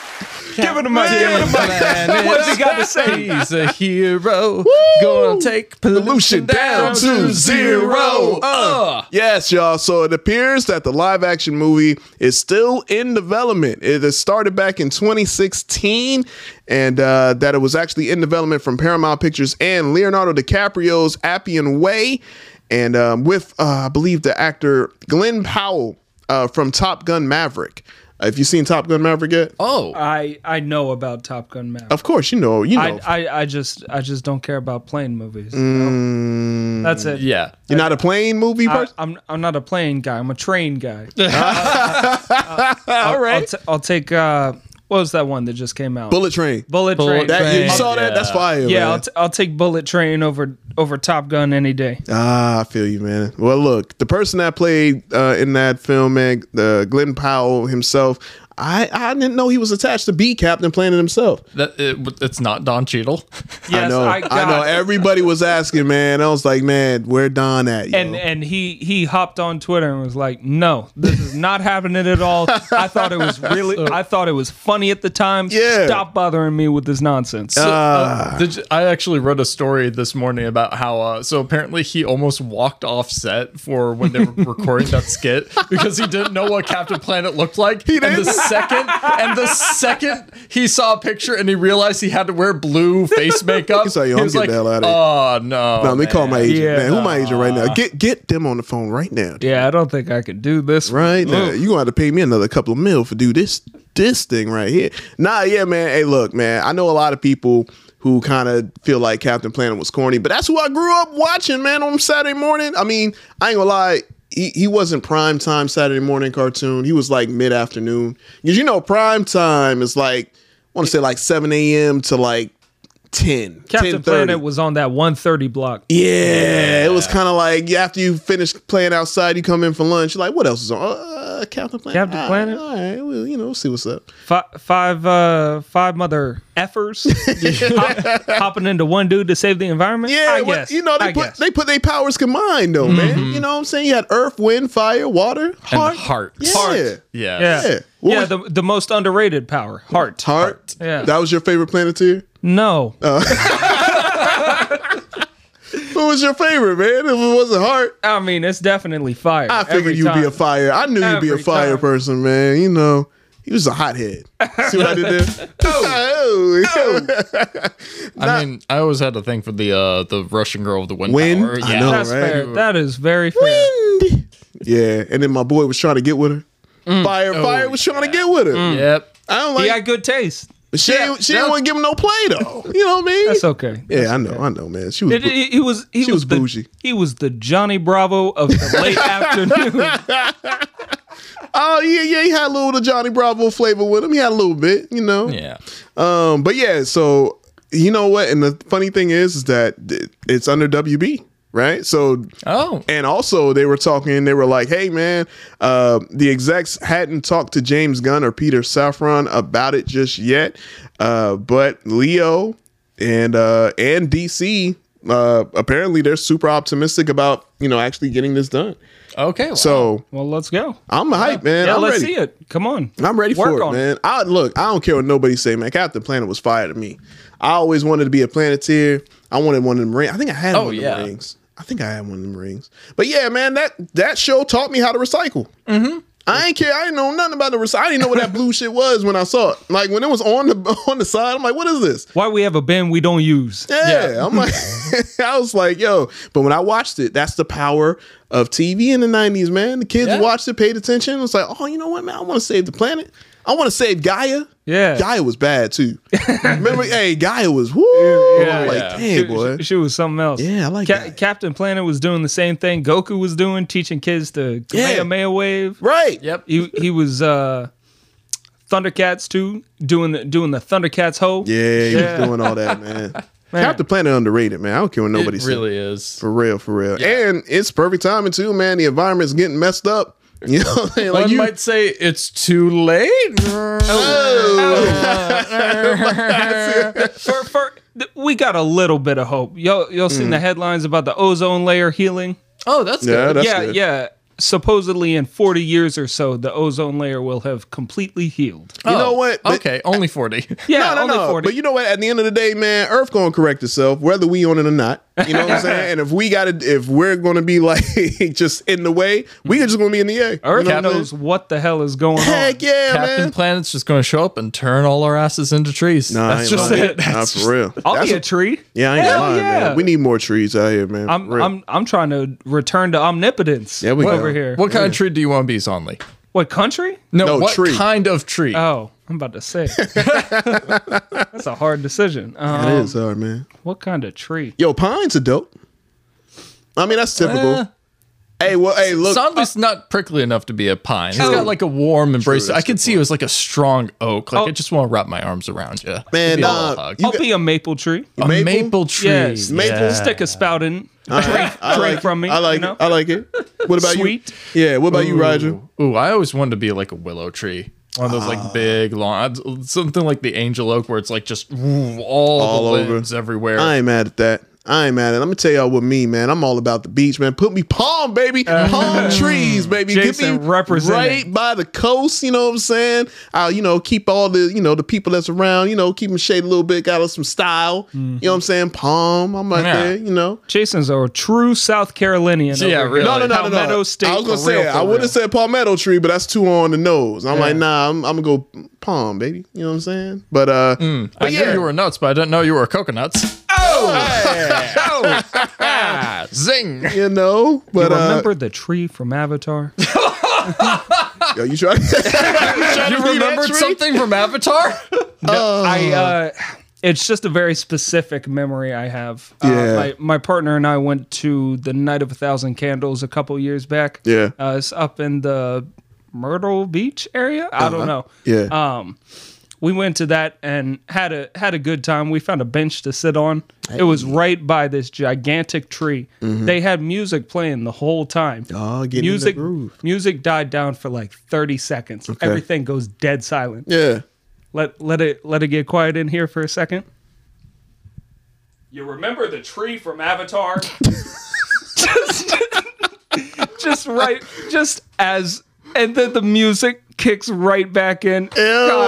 Give it a mic. Give it a mic. What's he got to say? He's a hero. Gonna take pollution down to zero. Uh. Yes, y'all. So it appears that the live action movie is still in development. It has started back in 2016, and uh, that it was actually in development from Paramount Pictures and Leonardo DiCaprio's Appian Way, and um, with uh, I believe the actor Glen Powell uh, from Top Gun Maverick. Uh, have you seen Top Gun Maverick yet? Oh, I I know about Top Gun Maverick. Of course, you know. You know. I, I I just I just don't care about plane movies. you know? That's it. yeah. You're not a plane movie I, person. I'm I'm not a plane guy. I'm a train guy. All right. I'll, right. t- I'll take uh, what was that one that just came out? Bullet Train. Bullet Bullet Train. That, you saw that? That's fire. yeah, man. I'll, t- I'll take Bullet Train over over Top Gun any day. Ah, I feel you, man. Well, look, the person that played uh, in that film, man, the Glen Powell himself. I, I didn't know he was attached to B Captain Planet himself. That it, it's not Don Cheadle. Yes, I know. I, got know. it. Everybody was asking, man. I was like, man, where Don at? Yo? and and he he hopped on Twitter and was like, "No, this is not happening at all. I thought it was really, I thought it was funny at the time. Yeah. stop bothering me with this nonsense." Uh, did you- I actually read a story this morning about how uh, so apparently he almost walked off set for when they were recording that skit because he didn't know what Captain Planet looked like. and the second and the second he saw a picture and he realized he had to wear blue face makeup, He's like, "Yo, he I'm was like, the hell outta here." "Oh no!" no, let me call my agent, Yeah. man. Who my agent right now? Get get them on the phone right now. yeah, I don't think I could do this. Right now, mm. you gonna have to pay me another couple of mil for do this this thing right here. Nah, yeah, man. Hey, look, man. I know a lot of people who kind of feel like Captain Planet was corny, but that's who I grew up watching, man. On Saturday morning. I mean, I ain't gonna lie. He, he wasn't prime time Saturday morning cartoon. He was like mid afternoon. Because you know, prime time is like I want to say like seven a.m. to like 10. Captain 10:30. Planet was on that 130 block. Yeah, it was kind of like after you finish playing outside, you come in for lunch. You're like, what else is on? Uh, Captain Planet. Captain All right, Planet? All right, well, you know, we'll see what's up. Five, five, uh, five mother effers hop, hopping into one dude to save the environment. Yeah, I well, guess. you know, they I put guess. they put their powers combined though, man. You know what I'm saying? You had earth, wind, fire, water, and heart. heart. Yeah. Heart. Yeah. Yeah. yeah, Yeah. Was- The the most underrated power, heart. Heart. Yeah. That was your favorite planeteer? No, Who was your favorite, man? If it wasn't heart, I mean it's definitely fire. I figured every you'd be a fire. I knew you'd be a fire time. person, man. You know, he was a hothead. See what I did there? oh, I mean, I always had a thing for the uh the Russian girl with the wind, Wind? power. I Yeah. know. That's right? fair. That is very fair. wind. Yeah, and then my boy was trying to get with her. Mm. Fire, fire was trying to get with her. Yep. I don't like. He like. had good taste. She ain't, she didn't want to give him no play though. You know what I mean? That's okay. yeah, I know, I know, man. She was. It, it- he was he She was, was the, bougie. He was the Johnny Bravo of the late afternoon. oh yeah, yeah. He had a little of the Johnny Bravo flavor with him. He had a little bit, you know. Yeah. Um, but yeah, so you know what? And the funny thing is, is that it's under WB, right? So Oh. And also, they were talking. They were like, "Hey, man, uh, the execs hadn't talked to James Gunn or Peter Safran about it just yet, uh, but Leo and uh, and DC uh, apparently they're super optimistic about you know actually getting this done. Okay. wow. So well, let's go. I'm hyped, man. Yeah, I'm let's ready. see it. Come on. I'm ready Work for it, on man. I look. I don't care what nobody say, man. Captain Planet was fire to me. I always wanted to be a Planeteer. I wanted one of them rings. I think I had Oh, one of yeah. them rings. I think I had one of them rings. But yeah, man, that that show taught me how to recycle. Mm-hmm. I ain't care. I didn't know nothing about the recycle. I didn't know what that blue shit was when I saw it. Like when it was on the on the side, I'm like, what is this? Why we have a bin we don't use? Yeah, I'm like, I was like, yo. But when I watched it, that's the power of TV in the '90s, man. The kids Yeah. watched it, paid attention. It was like, oh, you know what, man? I want to save the planet. I want to save Gaia. Yeah. Gaia was bad too. Remember, hey, Gaia was woo. Yeah. I'm like, Yeah. damn, She, boy. she- she was something else. Yeah, I like that. Captain Planet was doing the same thing Goku was doing, teaching kids to Yeah. Kamehameha wave. right. Yep. He he was uh Thundercats too, doing the doing the Thundercats hoe. Yeah, he Yeah. was doing all that, man. Captain Planet underrated, man. I don't care what nobody it says. really is. For real, for real. And it's perfect timing too, man. The environment's getting messed up. You know what I'm saying? Like One you, might say it's too late. Oh. For, for we got a little bit of hope. Y'all y'all seen hmm. the headlines about the ozone layer healing? Oh, that's Yeah, good. that's yeah, good. yeah. Supposedly in 40 years or so, the ozone layer will have completely healed. you Oh, know what? But- okay, only 40. Yeah, no, no, only no. 40. But you know what? At the end of the day, man, Earth gonna correct itself, whether we on it or not. You know what I'm saying? And if we got to, if we're gonna be like just in the way, we are just gonna be in the air. Earth you know what I'm knows what the hell is going on. Heck yeah, Captain man. Planet's just going to show up and turn all our asses into trees. Nah, that's just lying. it. Nah, That's for real. I'll That's be a what- tree. Yeah, I ain't Hell gonna yeah. man. We need more trees out here, man. I'm I'm I'm trying to return to omnipotence Yeah, we go. over here. What kind of tree do you want to be, Sondley? What country? No, No, what tree. kind of tree? Oh, I'm about to say. That's a hard decision. Um, it is hard, man. What kind of tree? Yo, pines are dope. I mean, that's typical. Eh, Hey, well, hey, look. Sondley's not prickly enough to be a pine. He's got like a warm embrace. that's I can good see it was like a strong oak. Like Oh. I just want to wrap my arms around you. Man, Give you nah, you I'll got- be a maple tree. a maple? maple, tree. Yes. Maple? Yeah. Stick a spout in. I Drink, like drink it. from me. I like you know? it. I like it. What about Sweet. you? Yeah. What about you, Roger? Ooh, I always wanted to be like a willow tree. One of those Ah. like big, long, something like the angel oak, where it's like just ooh, all, All the over. everywhere. I am mad at that. I ain't mad at. it. I'm gonna tell y'all what me, man. I'm all about the beach, man. Put me palm, baby, uh-huh. palm trees, baby. Get me right by the coast. You know what I'm saying? I'll, you know, keep all the, you know, the people that's around. You know, keep them shade a little bit. Got us some style. You mm-hmm. know what I'm saying? Palm. I'm right Yeah. there. You know. Jason's a true South Carolinian. Yeah, over here. really. No, no, no, no, no. Palmetto State I was gonna say I would real. have said palmetto tree, but that's too on the nose. I'm Yeah. like, nah, I'm, I'm gonna go palm, baby. You know what I'm saying? But uh, mm. I but knew yeah, you were nuts, but I didn't know you were coconuts. Zing! you know. But You uh, remember the tree from Avatar? yo, you try. You remembered something from Avatar? I uh it's just a very specific memory I have. Uh, Yeah. my, my partner and I went to the Night of a Thousand Candles a couple years back. Yeah. Uh, it's up in the Myrtle Beach area. I don't know. Yeah. Um, we went to that and had a had a good time. We found a bench to sit on. It was right by this gigantic tree. They had music playing the whole time. Mm-hmm. Oh, the music groove. music died down for like 30 seconds. Everything goes dead silent. yeah. Let let it let it get quiet in here for a second. You remember the tree from Avatar? just, just right, just as, and then the music kicks right back in. God,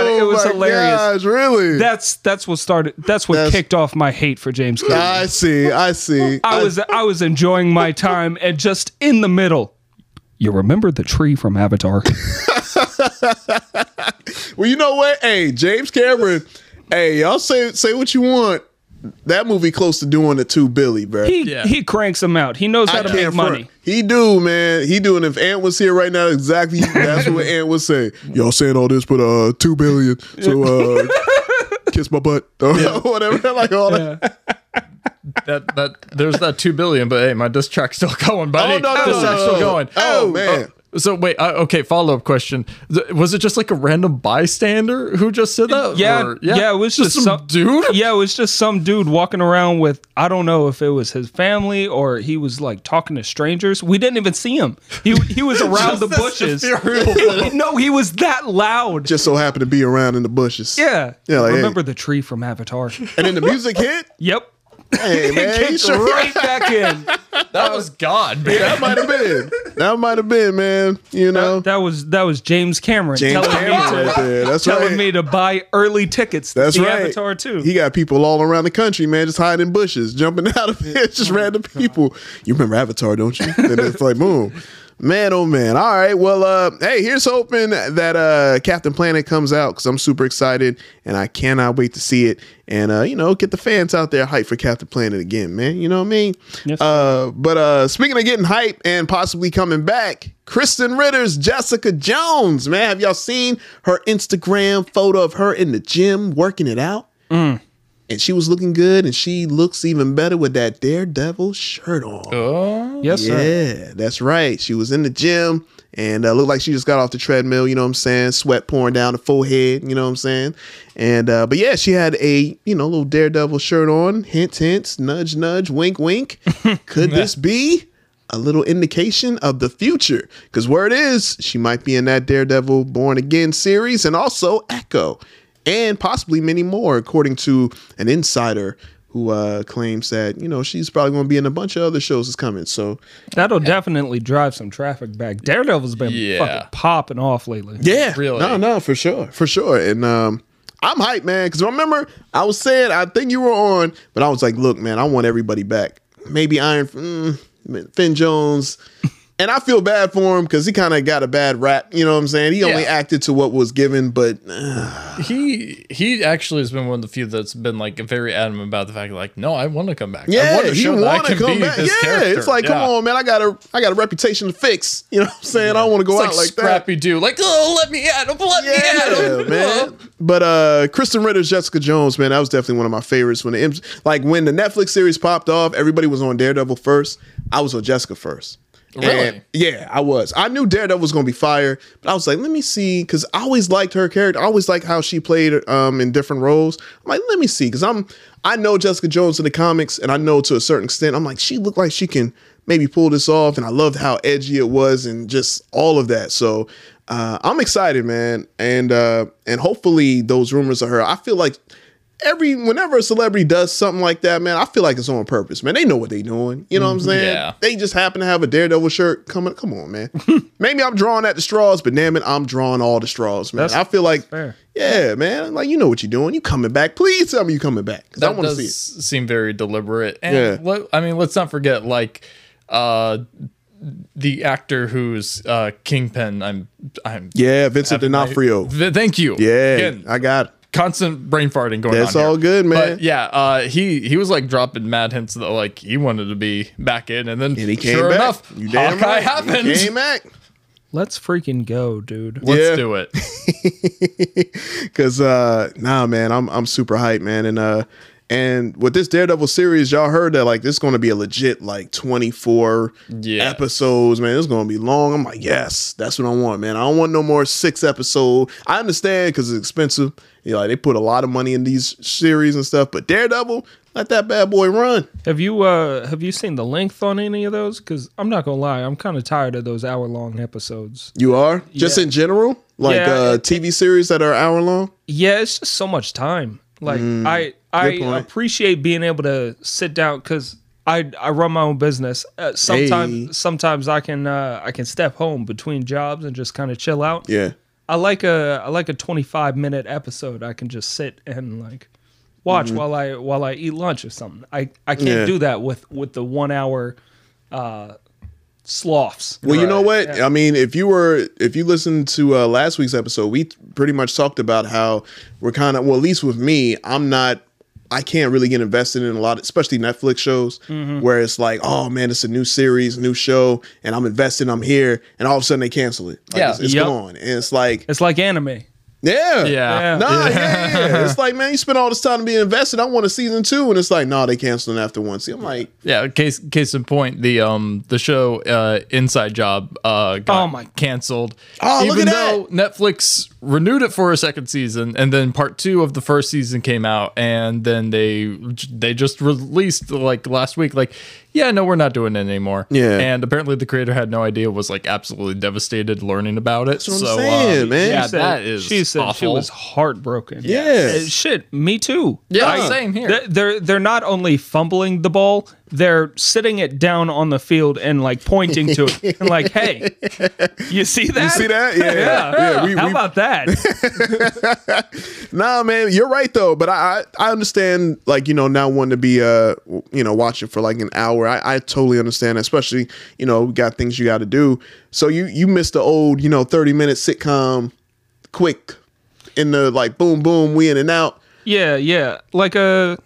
it oh was Oh my hilarious. Gosh, really? That's that's what started. That's what That's- kicked off my hate for James Cameron. I see. I see. I was I was enjoying my time, and just in the middle. You remember the tree from Avatar? Well, you know what? Hey, James Cameron. Hey, y'all say say what you want. That movie close to doing the two Billy, bro. He Yeah. he cranks them out. He knows how I to can't make front. money. He do, man. He do. And if Ant was here right now, exactly that's what Ant would say. Y'all saying all this, but uh, two billion. So uh, kiss my butt or whatever. Like all that. that that there's that two billion, but hey, my diss track's still going, buddy. Oh, no, no, diss no, track's no, still no. going. Oh, man. So wait, uh, okay. Follow up question: Was it just like a random bystander who just said that? Yeah, Or- yeah, it was just, some, some dude. Yeah, it was just some dude walking around with I don't know if it was his family or he was like talking to strangers. We didn't even see him. He he was around the bushes. no, he was that loud. Just so happened to be around in the bushes. yeah. Yeah, like, hey. Remember the tree from Avatar? And then the music hit. yep. Hey man, you right back in. That was God, man. That might have been. That might have been, man. You know, That was that was James Cameron James telling Cameron me right to there. That's telling right. me to buy early tickets to That's right. Avatar too. He got people all around the country, man, just hiding in bushes, jumping out of it, just oh random people. You remember Avatar, don't you? And it's like, boom. Man, oh man. All right. Well, uh, hey, here's hoping that uh Captain Planet comes out because I'm super excited and I cannot wait to see it. And uh, you know, get the fans out there hype for Captain Planet again, man. You know what I mean? Yes, uh, but uh speaking of getting hype and possibly coming back, Krysten Ritter's Jessica Jones, man. Have y'all seen her Instagram photo of her in the gym working it out? And she was looking good, and she looks even better with that Daredevil shirt on. Oh, yes, sir. yeah, that's right. She was in the gym and uh, looked like she just got off the treadmill. You know what I'm saying? Sweat pouring down the forehead. You know what I'm saying? And uh, but yeah, she had a you know little Daredevil shirt on. Hint, hint, nudge, nudge, wink, wink. Could this be? A little indication of the future, because where it is she might be in that Daredevil Born Again series, and also Echo, and possibly many more, according to an insider who uh, claims that you know she's probably going to be in a bunch of other shows that's coming. So That'll definitely drive some traffic back. Daredevil's been Yeah. fucking popping off lately. Yeah, Really? No, no, for sure, for sure. And um, I'm hyped, man, because remember I was saying I think you were on, but I was like, look, man, I want everybody back. Maybe Iron mm, Finn Jones. And I feel bad for him because he kind of got a bad rap. You know what I'm saying? He only acted to what was given, but uh, he he actually has been one of the few that's been like very adamant about the fact like, no, I want to come back. I yeah, want to he show that I want to can come be back. this Yeah, character. it's like, come on, man, I got a, I got a reputation to fix. You know what I'm saying? I don't want to go It's out like, like that. Scrappy Doo, like, oh, let me at him, let me at him, man. But uh Krysten Ritter's Jessica Jones, man, that was definitely one of my favorites. When the like when the Netflix series popped off, everybody was on Daredevil first. I was on Jessica first. Really? And yeah, I was. I knew Daredevil was gonna be fire, but I was like, let me see, because I always liked her character. I always liked how she played um in different roles. I'm like, let me see, because I'm I know Jessica Jones in the comics, and I know to a certain extent. I'm like, she looked like she can maybe pull this off, and I loved how edgy it was, and just all of that. So uh, I'm excited, man, and uh, and hopefully those rumors are her. I feel like every whenever a celebrity does something like that, man, I feel like it's on purpose, man. They know what they're doing. You know what I'm saying? Yeah. They just happen to have a Daredevil shirt coming. Come on, man. Maybe I'm drawing at the straws, but damn it, I'm drawing all the straws, man. That's I feel like, fair. yeah, man. Like you know what you're doing. You coming back? Please tell me you coming back. 'cause I that want to does see it. seem very deliberate. And Yeah. let- I mean, let's not forget, like, uh, the actor who's uh, Kingpin. I'm, I'm. Yeah, Vincent having my- D'Onofrio. V- thank you. Yeah, Again, I got. It. Constant brain farting going That's on. here. all good, man. But yeah, uh, he he was like dropping mad hints that like he wanted to be back in, and then And he came sure back. enough, You damn Hawkeye right. happened. He came back. Let's freaking go, dude. Let's Yeah. do it. Cause uh nah man, I'm I'm super hyped, man. And uh and with this Daredevil series, y'all heard that like this is gonna be a legit like 24 Yeah. episodes, man. It's gonna be long. I'm like, yes, that's what I want, man. I don't want no more six episode. I understand because it's expensive. You know, like, they put a lot of money in these series and stuff, but Daredevil, let that bad boy run. Have you uh have you seen the length on any of those? Because I'm not gonna lie, I'm kind of tired of those hour long episodes. You are? Just in general? Like Yeah, uh TV series that are hour long? Yeah, it's just so much time. Like I I point. appreciate being able to sit down because I I run my own business. Uh, sometimes Hey. sometimes I can uh, I can step home between jobs and just kind of chill out. Yeah. I like a I like a 25 minute episode. I can just sit and like watch while I while I eat lunch or something. I I can't Mm-hmm. Yeah. do that with with the one hour uh sloughs. Well, you know Right. what? I mean, if you were if you listened to uh, last week's episode, we pretty much talked about how we're kind of well, at least with me, I'm not. I can't really get invested in a lot, especially Netflix shows, Mm-hmm. where it's like, oh man, it's a new series, new show, and I'm invested, I'm here, and all of a sudden they cancel it. Like, Yeah. it's, it's Yep. gone, and it's like, It's like anime. Yeah, Yeah. Nah, yeah, yeah. It's like, man, you spent all this time to be invested. I want a season two, and it's like, no, nah, they canceled it after one. See, I'm like, Yeah, case case in point, the um the show uh Inside Job uh got Oh my- canceled. Oh, look even at though Netflix renewed it for a second season and then part 2 of the first season came out and then they they just released like last week like yeah, no, we're not doing it anymore. Yeah. And apparently the creator had no idea was like absolutely devastated learning about it. what I'm so saying, um, man. Yeah, She said- that is she said she awful. was heartbroken. Yeah. Uh, shit, me too. Yeah, I- same here. They're, they're they're not only fumbling the ball, they're sitting it down on the field and like pointing to it and like, hey, you see that? you see that? Yeah, Yeah. yeah. We, How we, about that? Nah, man, you're right though. But I, I, I understand, like you know, now wanting to be, uh, you know, watching for like an hour. I, I totally understand, especially you know, we got things you got to do. So you, you missed the old, you know, thirty minute sitcom, quick, in the like boom, boom, we in and out. yeah, yeah. Like a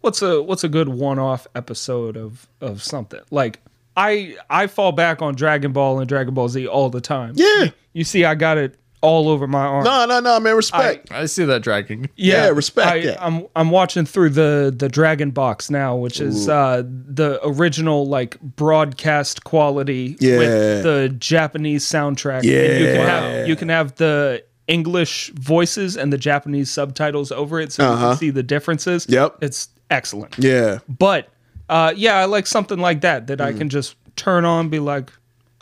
what's a what's a good one off episode of of something like. I I fall back on Dragon Ball and Dragon Ball Z all the time. Yeah. You see, I got it all over my arm. No, no, no, man, respect. I see that dragging. Yeah, respect I, that. I'm I'm watching through the the Dragon Box now, which is uh, the original like broadcast quality Yeah. with the Japanese soundtrack. And you can have you can have the English voices and the Japanese subtitles over it, so you Uh-huh. can see the differences. Yep. it's excellent. yeah, But uh, yeah, I like something like that that Mm. I can just turn on, be like,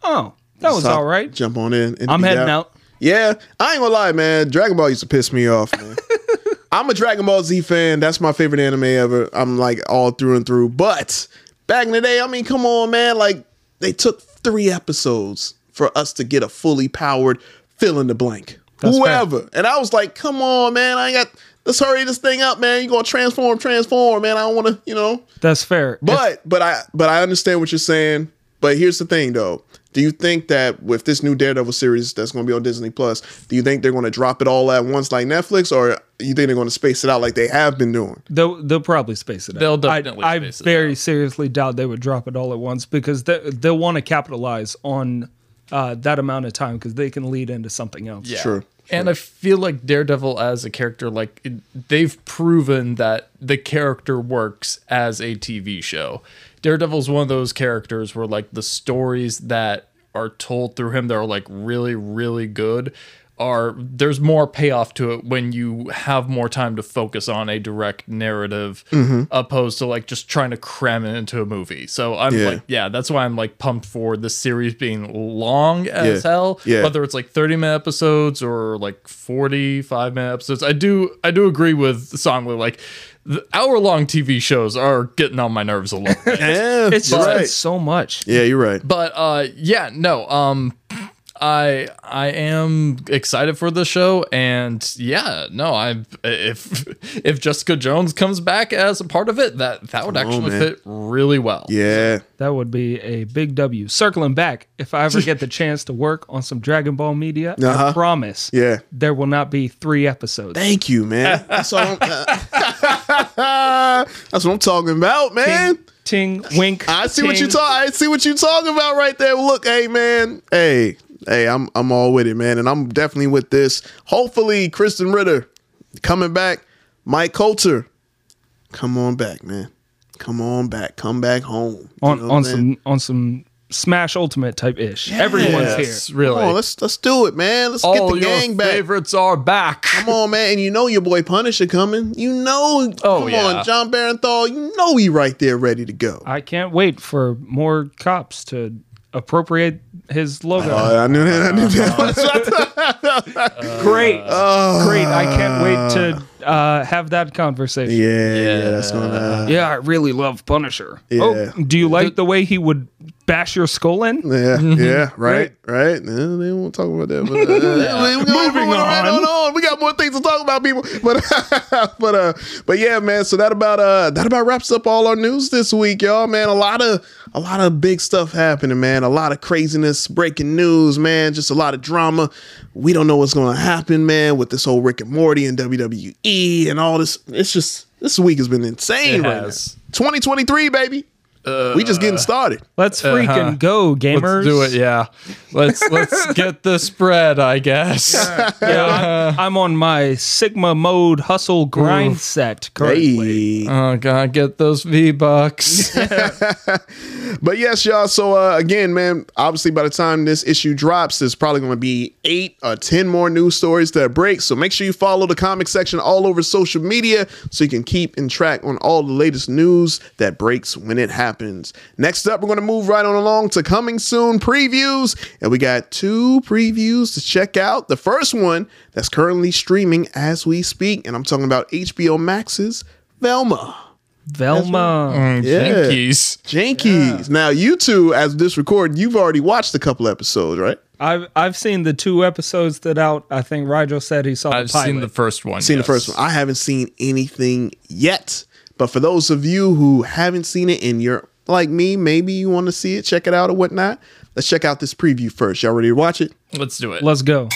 oh, that was So, all right. Jump on in. and I'm heading down. out. Yeah, I ain't gonna lie, man. Dragon Ball used to piss me off, man. I'm a Dragon Ball Z fan. That's my favorite anime ever. I'm like all through and through. But back in the day, I mean, come on, man. Like they took three episodes for us to get a fully powered fill in the blank. That's Whoever. And I was like, come on, man. I got let's hurry this thing up, man. You're gonna transform, transform, man. I don't wanna, you know. That's fair. But but I but I understand what you're saying. But here's the thing though. Do you think that with this new Daredevil series that's going to be on Disney Plus, do you think they're going to drop it all at once like Netflix, or you think they're going to space it out like they have been doing? They'll they'll probably space it out. They'll definitely I, space I it very out. seriously doubt they would drop it all at once because they they'll want to capitalize on uh, that amount of time because they can lead into something else. Yeah. True. And I feel like Daredevil as a character, like it- they've proven that the character works as a TV show. Daredevil's one of those characters where like the stories that are told through him that are like really, really good are there's more payoff to it when you have more time to focus on a direct narrative opposed to like just trying to cram it into a movie. So I'm Yeah. like, yeah, that's why I'm like pumped for this series being long as Yeah. hell. Yeah. Whether it's like 30 minute episodes or like 45 minute episodes. I do I do agree with Sondley like the hour long TV shows are getting on my nerves a little bit. Yeah, It's just right. so much. Yeah, you're right. but uh yeah, no. Um I I am excited for the show and yeah, no, I if if Jessica Jones comes back as a part of it, that that would actually man. fit really well. Yeah. That would be a big W. Circling back, if I ever get the chance to work on some Dragon Ball media, Uh-huh. I promise Yeah. there will not be three episodes. Thank you, man. That's all. I'm, that's what I'm talking about, man. Ting, wink. I see what you ting. talk. I see what you talking about right there. Look, hey, man. Hey, hey, I'm I'm all with it, man, and I'm definitely with this. Hopefully, Krysten Ritter coming back. Mike Colter, come on back, man. Come on back. Come back home. You on know on I'm some on some Smash Ultimate type ish. Everyone's here. really. Come on, let's let's do it, man. Let's All get the your gang back. favorites are back. Come on, man. And you know your boy Punisher coming. You know, Oh, come yeah. on, Jon Bernthal. You know he right there ready to go. I can't wait for more cops to appropriate his logo. Oh, I knew that. I knew that. great, great. I can't wait to uh, have that conversation. yeah, yeah, that's gonna. Yeah, I really love Punisher. Yeah. Oh, do you like the way he would bash your skull in? Yeah, yeah, right, right. No, they won't talk about that. But, uh, we got- Moving moving right on. on, on. We got more things to talk about, people. But, but, uh, but yeah, man. So that about uh, that about wraps up all our news this week, y'all. Man, a lot of a lot of big stuff happening, man. A lot of craziness, breaking news, man. Just a lot of drama. We don't know what's going to happen, man, with this whole Rick and Morty and WWE and all this. It's just this week has been insane, right 2023, baby. We just getting started. Let's freaking Uh-huh. go, gamers. Let's do it. Yeah. Let's let's get the spread. I guess. Yeah, I'm, I'm on my Sigma mode hustle grind set currently. Hey. Oh god, get those V bucks. But yes, y'all. So uh, again, man, obviously by the time this issue drops, there's probably going to be eight or ten more news stories that break. So make sure you follow the comic section all over social media so you can keep in track on all the latest news that breaks when it happens. Next up, we're going to move right on along to coming soon previews, and we got two previews to check out. The first one that's currently streaming as we speak, and I'm talking about HBO Max's Velma. Velma. Yeah. Jinkies. Jankies. Now, you two, as this record, you've already watched a couple episodes, right? I've I've seen the two episodes that out. I think Rigel said he saw I've the pilot. seen the first one. Seen yes. the first one. I haven't seen anything yet. But for those of you who haven't seen it and you're like me, maybe you want to see it, check it out or whatnot. Let's check out this preview first. Y'all ready to watch it? Let's do it. Let's go.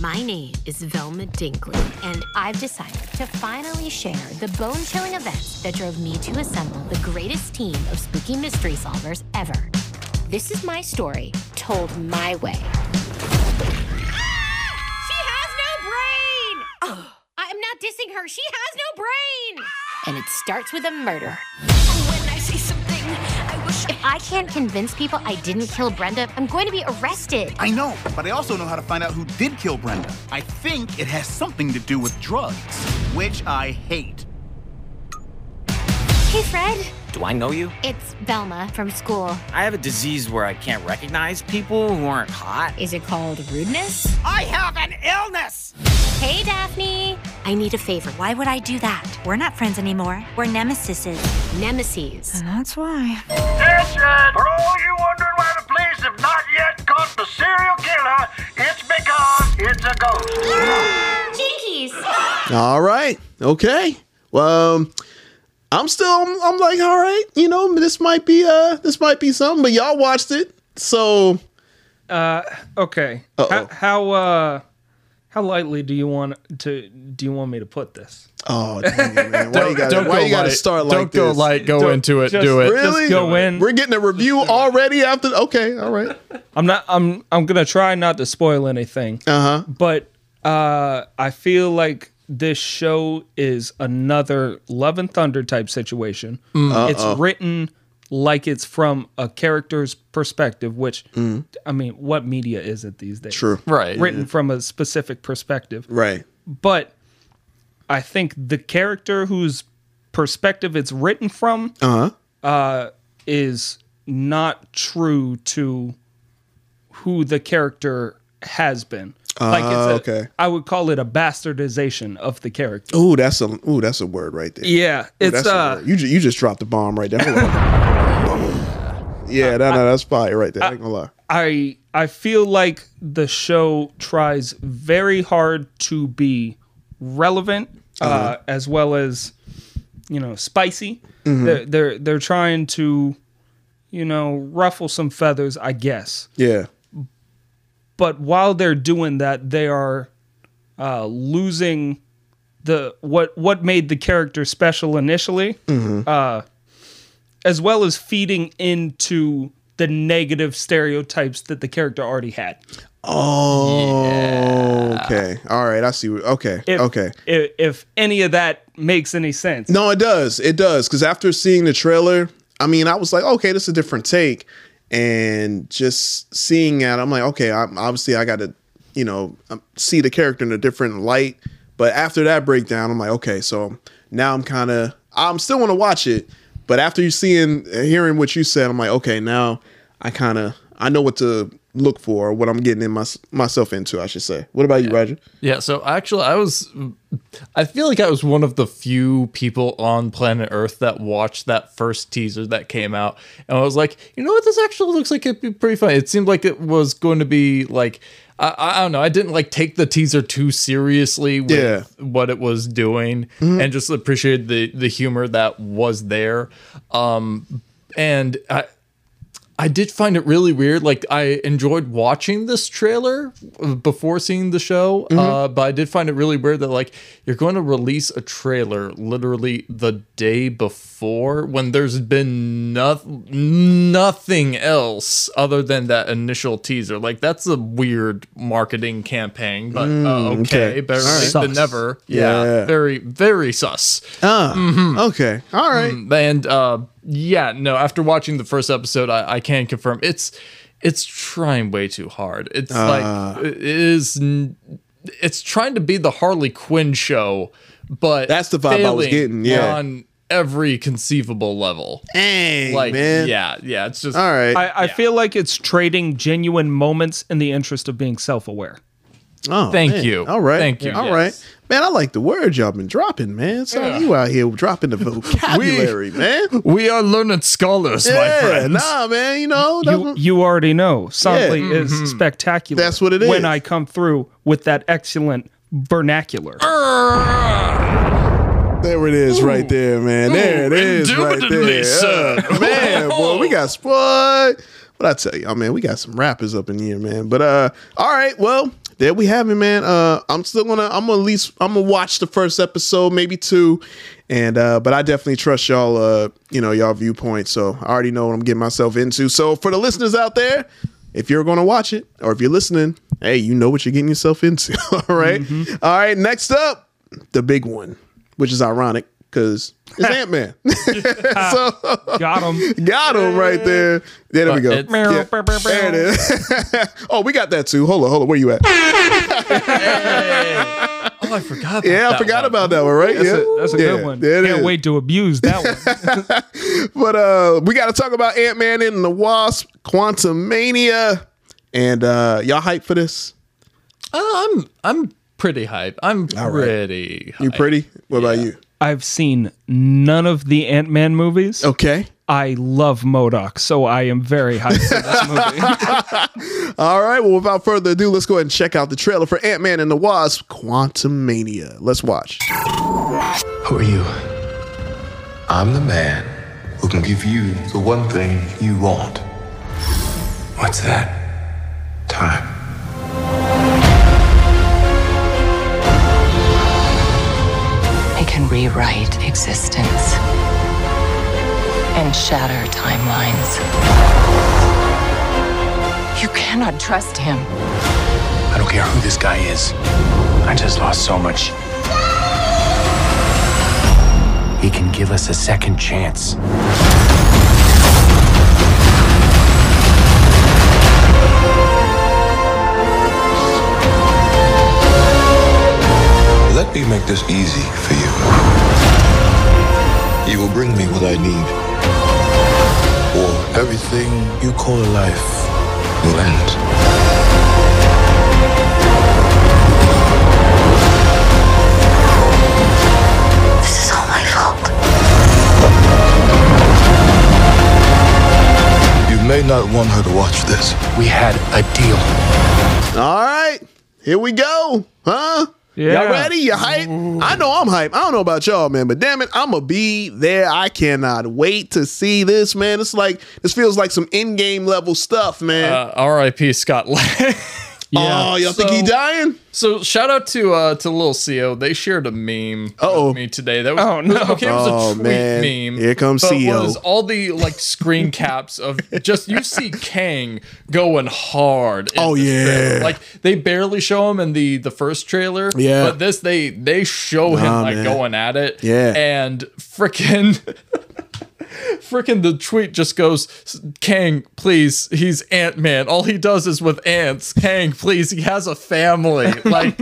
My name is Velma Dinkley, and I've decided to finally share the bone chilling events that drove me to assemble the greatest team of spooky mystery solvers ever. This is my story, told my way. Not dissing her, she has no brain! And it starts with a murder. When I see something, I wish If I can't convince people I didn't kill Brenda, I'm going to be arrested. I know, but I also know how to find out who did kill Brenda. I think it has something to do with drugs, which I hate. Hey, Fred. Do I know you? It's Velma from school. I have a disease where I can't recognize people who aren't hot. Is it called rudeness? I have an illness! Hey, Daphne. I need a favor. Why would I do that? We're not friends anymore. We're nemesises. Nemesis. And that's why. Attention! For all you wondering why the police have not yet caught the serial killer, it's because it's a ghost. Jinkies. All right. Okay. Well, I'm still I'm, I'm like, all right, you know, this might be uh this might be something, but y'all watched it. So Okay. Uh-oh. How, how uh How lightly do you want to do you want me to put this? Oh, dang it, man. Why you Don't- gotta, don't why go you gotta light. start like Don't go this? light. Go Don't- into it. just- do it. Just Really? go in. We're getting a review already after. Okay, all right. I'm not. I'm. I'm gonna try not to spoil anything. Uh huh. But uh, I feel like this show is another Love and Thunder type situation. It's written like it's from a character's perspective, which I mean, what media is it these days? True. Right. Written from a specific perspective. Right. But I think the character whose perspective it's written from Uh huh. uh, is not true to who the character has been. Like it's Ah, a, okay. I would call it a bastardization of the character. Oh, that's a ooh, that's a word right there. Yeah, Ooh, it's uh, you ju- you just dropped the bomb right there. Hold on. yeah, no, no, that's fire right there. I ain't gonna lie. I I feel like the show tries very hard to be relevant uh, as well as you know spicy. They're, they're they're trying to you know ruffle some feathers, I guess. Yeah. But while they're doing that, they are uh, losing the what what made the character special initially, uh, as well as feeding into the negative stereotypes that the character already had. Oh, okay. All right. I see. Okay. If, okay. If, if any of that makes any sense, No, it does. It does. Because after seeing the trailer, I mean, I was like, okay, this is a different take. And just seeing that, I'm like, okay, I'm, obviously I got to, you know, um, see the character in a different light. But after that breakdown, I'm like, okay, so now I'm kind of, I'm still want to watch it. But after you seeing, hearing what you said, I'm like, okay, now I kind of, I know what to look for, what I'm getting in my, myself into, I should say. What about you, Roger? Yeah, so actually, I was. I feel like I was one of the few people on planet Earth that watched that first teaser that came out. And I was like, you know what? This actually looks like it'd be pretty fun. It seemed like it was going to be like. I, I don't know. I didn't like take the teaser too seriously with Yeah. what it was doing, and just appreciated the the humor that was there. Um, and I, I did find it really weird. Like I enjoyed watching this trailer before seeing the show, uh, but I did find it really weird that like you're going to release a trailer literally the day before when there's been noth- nothing else other than that initial teaser. Like that's a weird marketing campaign, but uh, okay, okay. better right. than never. Yeah. Yeah, very very sus. Ah, okay. All right. And uh, yeah, no. After watching the first episode, I, I can confirm it's it's trying way too hard. It's Ah. like it is. It's trying to be the Harley Quinn show, but That's the vibe I was getting, yeah. on every conceivable level. Dang, Like, man. yeah, yeah. It's just All right. I, I feel like it's trading genuine moments in the interest of being self-aware. Oh, Thank man. you. All right. Thank you, All yes. right. Man, I like the words y'all been dropping, man. So Yeah. you out here dropping the vocabulary, man. we are learned scholars, my Yeah, friends. nah, man. You know, You you already know Sondley Yeah. is spectacular. That's what it is. When I come through with that excellent vernacular. there it is, right there, man. There it is, right there. sir. Uh, man, boy, we got boy. But I tell y'all, man, we got some rappers up in here, man. But uh, all right, well, there we have it, man. Uh, I'm still gonna, I'm gonna at least, I'm gonna watch the first episode, maybe two, and uh, but I definitely trust y'all, uh, you know, y'all viewpoint. So I already know what I'm getting myself into. So for the listeners out there, if you're gonna watch it or if you're listening, hey, you know what you're getting yourself into. all right? all right. Next up, the big one, which is ironic because it's Ant Man. so Got him. got him right there. Yeah, there we go. It's- Yeah, there it is. oh, we got that too. Hold on, hold on. Where you at? Oh, I forgot. About Yeah, I forgot one. about that one, right? That's, yeah, a, that's a Yeah, good one. there it Can't is. wait to abuse that one. But uh, we got to talk about Ant Man and the Wasp, Quantumania, and uh, y'all hype for this? Uh, I'm I'm pretty hype. I'm All right. pretty. You pretty? What about you? I've seen none of the Ant Man movies. Okay. I love MODOK, so I am very hyped for this movie. All right. Well, without further ado, let's go ahead and check out the trailer for Ant Man and the Wasp, Quantumania. Let's watch. Who are you? I'm the man who can give you the one thing you want. What's that? Time. Rewrite existence and shatter timelines. You cannot trust him. I don't care who this guy is. I just lost so much. He can give us a second chance. Let me make this easy for you. You will bring me what I need. Or everything you call a life will end. This is all my fault. You may not want her to watch this. We had a deal. All right, here we go, huh? Yeah. Y'all ready? You hype? I know I'm hype. I don't know about y'all, man, but damn it, I'ma be there. I cannot wait to see this, man. It's like this feels like some in-game level stuff, man. Uh, R.I.P. Scott Lang. Oh, y'all think he dying? So shout out to uh to Lil Co. They shared a meme Uh-oh. with me today. That was Oh, no. okay. It was Oh, a tweet man. meme. Here comes but CO. Was all the like screen caps of just you see Kang going hard. Oh, yeah. trailer. like they barely show him in the the first trailer. Yeah. but this they they show him like man. going at it. Yeah. and freaking. Freaking the tweet just goes, Kang, please, he's Ant Man. All he does is with ants. Kang, please, he has a family. Like,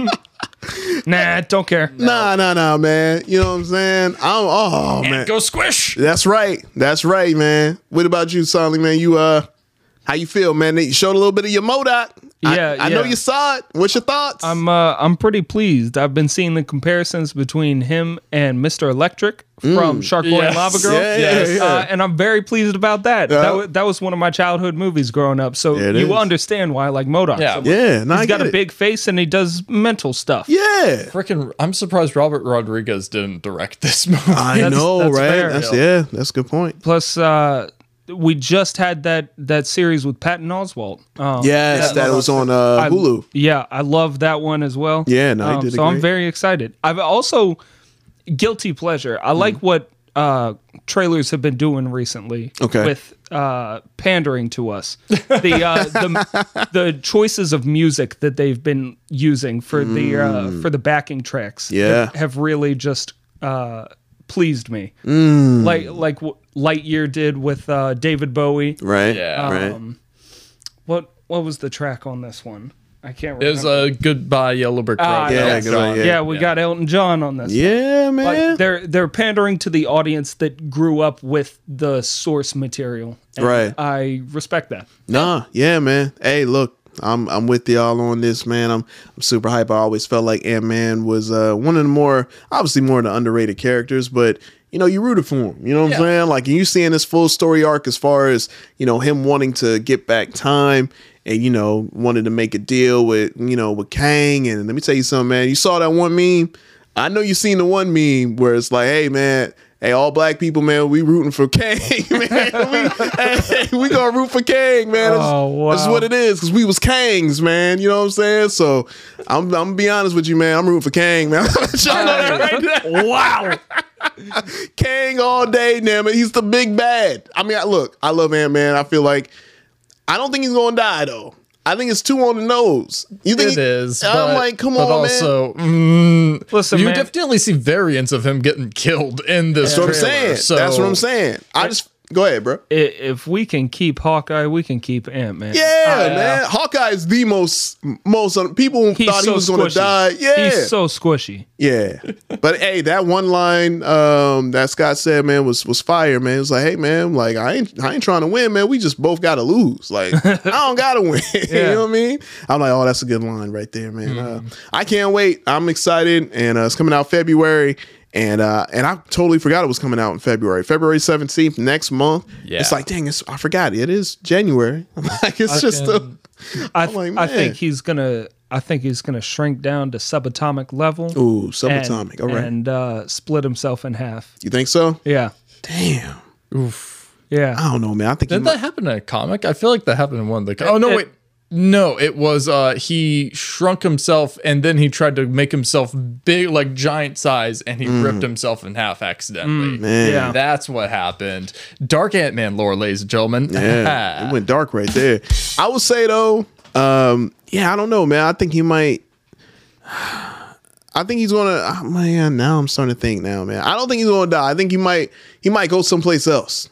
Nah, don't care. Nah, nah, nah, man. You know what I'm saying? I'm oh man. go squish. That's right. That's right, man. What about you, Sondley, man? You uh how you feel, man? You showed a little bit of your MODOK. I- Yeah, I, know yeah. you saw it. What's your thoughts? I'm uh, I'm pretty pleased. I've been seeing the comparisons between him and Mr. Electric from Shark Boy and Yes. Lava Girl, Yeah, yeah, yeah. Uh, and I'm very pleased about that. Yeah. That, wa- that was one of my childhood movies growing up, so you is. understand why I like MODOK. Yeah. so much. yeah, no, I he's got get a it. big face and he does mental stuff. Yeah. Freaking, I'm surprised Robert Rodriguez didn't direct this movie. I That's- know, that's right? fair. That's yeah, that's a good point. Plus, uh, we just had that that series with Patton Oswalt. Um, Yes, that was on uh, I- Hulu. Yeah, I love that one as well. Yeah, no, Um, did So I'm very excited. I've also guilty pleasure. I like Mm-hmm. what uh, trailers have been doing recently. Okay. With uh, pandering to us, the, uh, the the choices of music that they've been using for the uh, for the backing tracks. Mm. Yeah. have, have really just uh, pleased me. Mm. Like like what Lightyear did with uh, David Bowie. Right. Yeah. Right. Um, what what was the track on this one? I can't remember. It was a goodbye Yellow Brick Road. Ah, Yeah, Elton good John. one, yeah, yeah. we got Elton John on this. yeah, one. man. Like they're they're pandering to the audience that grew up with the source material. And Right. I respect that. Nah, yeah, man. Hey, look, I'm I'm with y'all on this, man. I'm I'm super hype. I always felt like Ant Man was uh, one of the more obviously more of the underrated characters, but you know, you rooted for him. You know what I'm saying? Like you seeing this full story arc as far as, you know, him wanting to get back time and, you know, wanted to make a deal with, you know, with Kang. And let me tell you something, man. You saw that one meme. I know you seen the one meme where it's like, hey man, hey, all black people, man, we rooting for Kang, man. we, hey, we gonna root for Kang, man. That's, Oh, wow. that's what it is, because we was Kangs, man. You know what I'm saying? So I'm, I'm gonna be honest with you, man. I'm rooting for Kang, man. Right wow. Kang all day, damn it. He's the big bad. I mean, I, look, I love Ant Man. I feel like I don't think he's gonna die though. I think it's too on the nose. You think It is. I'm but- like, come but on, man. also, mm, Listen, you man. definitely see variants of him getting killed in this. That's what I'm saying. So That's what I'm saying. I just go ahead, bro. If we can keep Hawkeye, we can keep Ant Man. Yeah, man. Hawkeye is the most most people thought he so was gonna die. Yeah, He's so squishy. Yeah, but hey, that one line um, that Scott said, man, was was fire, man. It was like, hey, man, like I ain't I ain't trying to win, man. We just both got to lose. Like I don't got to win. you Yeah. know what I mean? I'm like, oh, that's a good line right there, man. Uh, I can't wait. I'm excited, and uh, it's coming out February. And uh, and I totally forgot it was coming out in February, February seventeenth next month. Yeah. It's like, dang, it's, I forgot it is January. I'm like, it's just a, I, I'm like, I think he's gonna. I think he's gonna shrink down to subatomic level. Ooh, and- subatomic. All right. And uh, split himself in half. you think so? Yeah. Damn. Oof. Yeah. I don't know, man. I think Didn't might- that happen in a comic? I feel like that happened in one of the. Oh no, It- wait. No, it was uh he shrunk himself and then he tried to make himself big like giant size and he Mm. ripped himself in half accidentally. Mm, man. Yeah. That's what happened. Dark Ant-Man lore, ladies and gentlemen. Yeah, it went dark right there. I would say though, um, yeah, I don't know, man. I think he might. I think he's gonna. ah, man, now I'm starting to think now, man. I don't think he's gonna die. I think he might. He might go someplace else,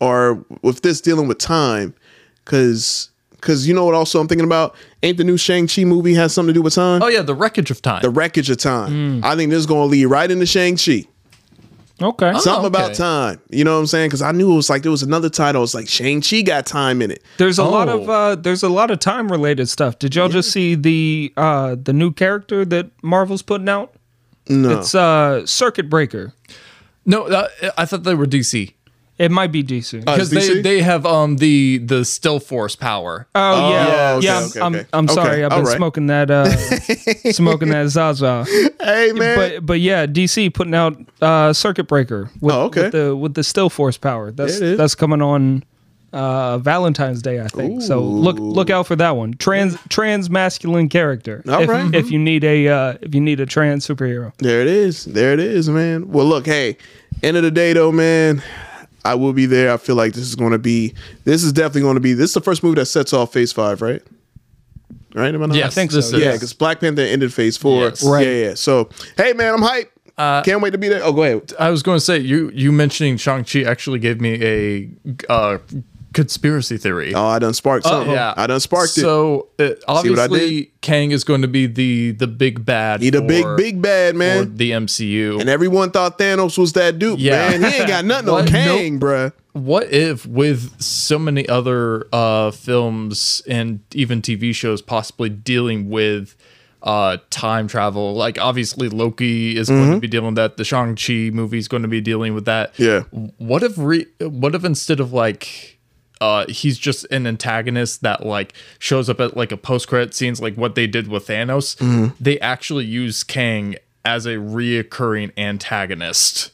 or with this dealing with time, because because you know what? Also, I'm thinking about ain't the new Shang Chi movie has something to do with time? Oh yeah, the wreckage of time. The wreckage of time. I think this is gonna lead right into Shang Chi. Okay. Something about time. You know what I'm saying? Because I knew it was like there was another title. It's like Shang Chi got time in it. There's a lot Oh. of uh, there's a lot of time related stuff. Did y'all just see the uh, the new character that Marvel's putting out? No. It's uh, Circuit Breaker. No, uh, I thought they were DC. It might be DC Because they, they have um the the still force power. Oh, yeah, okay, yeah. I'm, okay, I'm, okay. I'm sorry. I've been all right. smoking that, uh, smoking that Zaza. Hey man, But but yeah, DC putting out uh, Circuit Breaker with, Oh, okay. with the with the still force power. That's it is. that's coming on uh, Valentine's Day, I think. So look look out for that one. Trans trans masculine character. All if, right. if you need a uh, if you need a trans superhero. there it is. There it is, man. Well, look, hey, end of the day though, man. I will be there. I feel like this is going to be. This is definitely going to be. This is the first movie that sets off Phase Five, right? Right? Am I not- Yes, I think this so, is. Yeah, because Black Panther ended Phase Four. Yes. Right. Yeah, yeah. So, hey, man, I'm hyped. hype. Can't wait to be there. Oh, go ahead. I was going to say you you mentioning Shang Chi actually gave me a uh, conspiracy theory. Oh, I done sparked something. yeah, I done sparked it. So uh, what I did? obviously, Kang is going to be the the big bad. He the big for- big bad for man. the MCU. And everyone thought Thanos was that dude. Yeah. man, he ain't got nothing on? Kang, bruh. What if, with so many other uh, films and even TV shows possibly dealing with uh, time travel, like obviously Loki is going to Mhm. be dealing with that. The Shang Chi movie is going to be dealing with that. Yeah. What if re- What if instead of like uh, he's just an antagonist that like shows up at like a post credit scenes, like what they did with Thanos? Mhm. They actually use Kang as a reoccurring antagonist.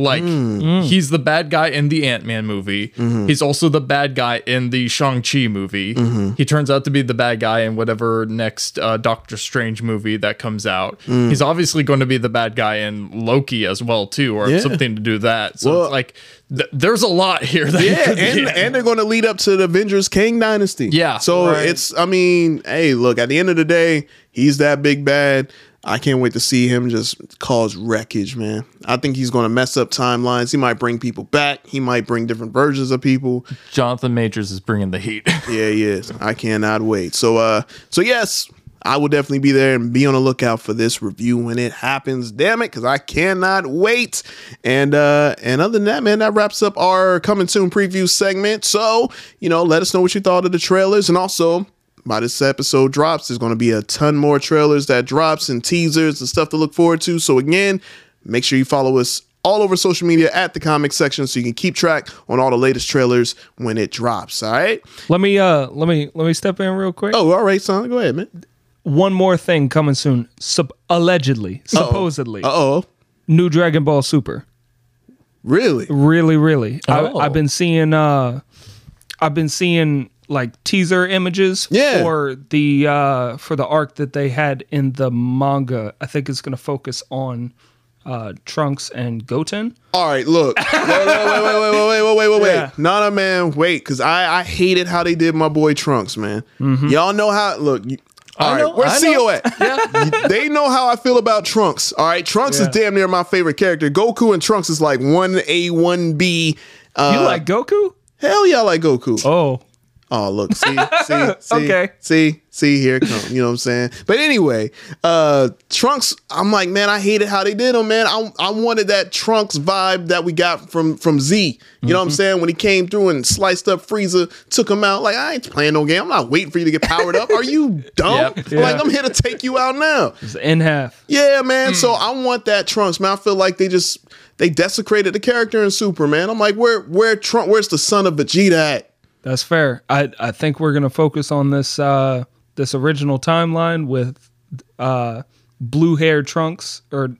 Like Mm. he's the bad guy in the Ant Man movie. Mhm. He's also the bad guy in the Shang Chi movie. Mhm. He turns out to be the bad guy in whatever next uh, Doctor Strange movie that comes out. Mm. He's obviously going to be the bad guy in Loki as well too, or Yeah. something to do that. So Well- it's like th- there's a lot here. That Yeah, and, and they're going to lead up to the Avengers Kang Dynasty. Yeah, So right. it's, I mean, hey, look, at the end of the day, he's that big bad. I can't wait to see him just cause wreckage, man. I think he's going to mess up timelines. He might bring people back. He might bring different versions of people. Jonathan Majors is bringing the heat. yeah, he is. I cannot wait. So, uh, so yes, I will definitely be there and be on the lookout for this review when it happens. Damn it, because I cannot wait. And uh, and other than that, man, that wraps up our coming soon preview segment. So, you know, let us know what you thought of the trailers, and also. By this episode drops, there's going to be a ton more trailers that drops and teasers and stuff to look forward to. So again, make sure you follow us all over social media at the comic section so you can keep track on all the latest trailers when it drops. All right. Let me uh let me let me step in real quick. Oh, all right, son. Go ahead, man. One more thing coming soon. Sup- allegedly, supposedly. Uh oh. New Dragon Ball Super. Really? Really, really. Oh. I, I've been seeing uh I've been seeing like teaser images Yeah. for the uh for the arc that they had in the manga. I think it's gonna focus on uh Trunks and Goten. All right, look. Wait, wait, wait, wait, wait, wait, wait, wait, wait, wait. Yeah. Nana, man, wait, because I, I hated how they did my boy Trunks, man. Y'all know how, look, you, all right, know, where's. CO at? You- they know how I feel about Trunks. All right, Trunks is Yeah. damn near my favorite character. Goku and Trunks is like 1A, 1B. Uh, you like Goku? Hell yeah, I like Goku. Oh. Oh, look, see, see, see, Okay. see, see, here it come. You know what I'm saying? But anyway, uh Trunks, I'm like, man, I hated how they did him, man. I, I wanted that Trunks vibe that we got from from Z. You know Mm-hmm. what I'm saying? When he came through and sliced up Frieza, took him out. Like, I ain't playing no game. I'm not waiting for you to get powered up. Are you dumb? Yep. Yeah. Like, I'm here to take you out now. It's in half. Yeah, man. So I want that Trunks, man. I feel like they just they desecrated the character in Superman. I'm like, where where Trump where's the son of Vegeta at? That's fair. I I think we're gonna focus on this uh this original timeline with uh blue hair trunks or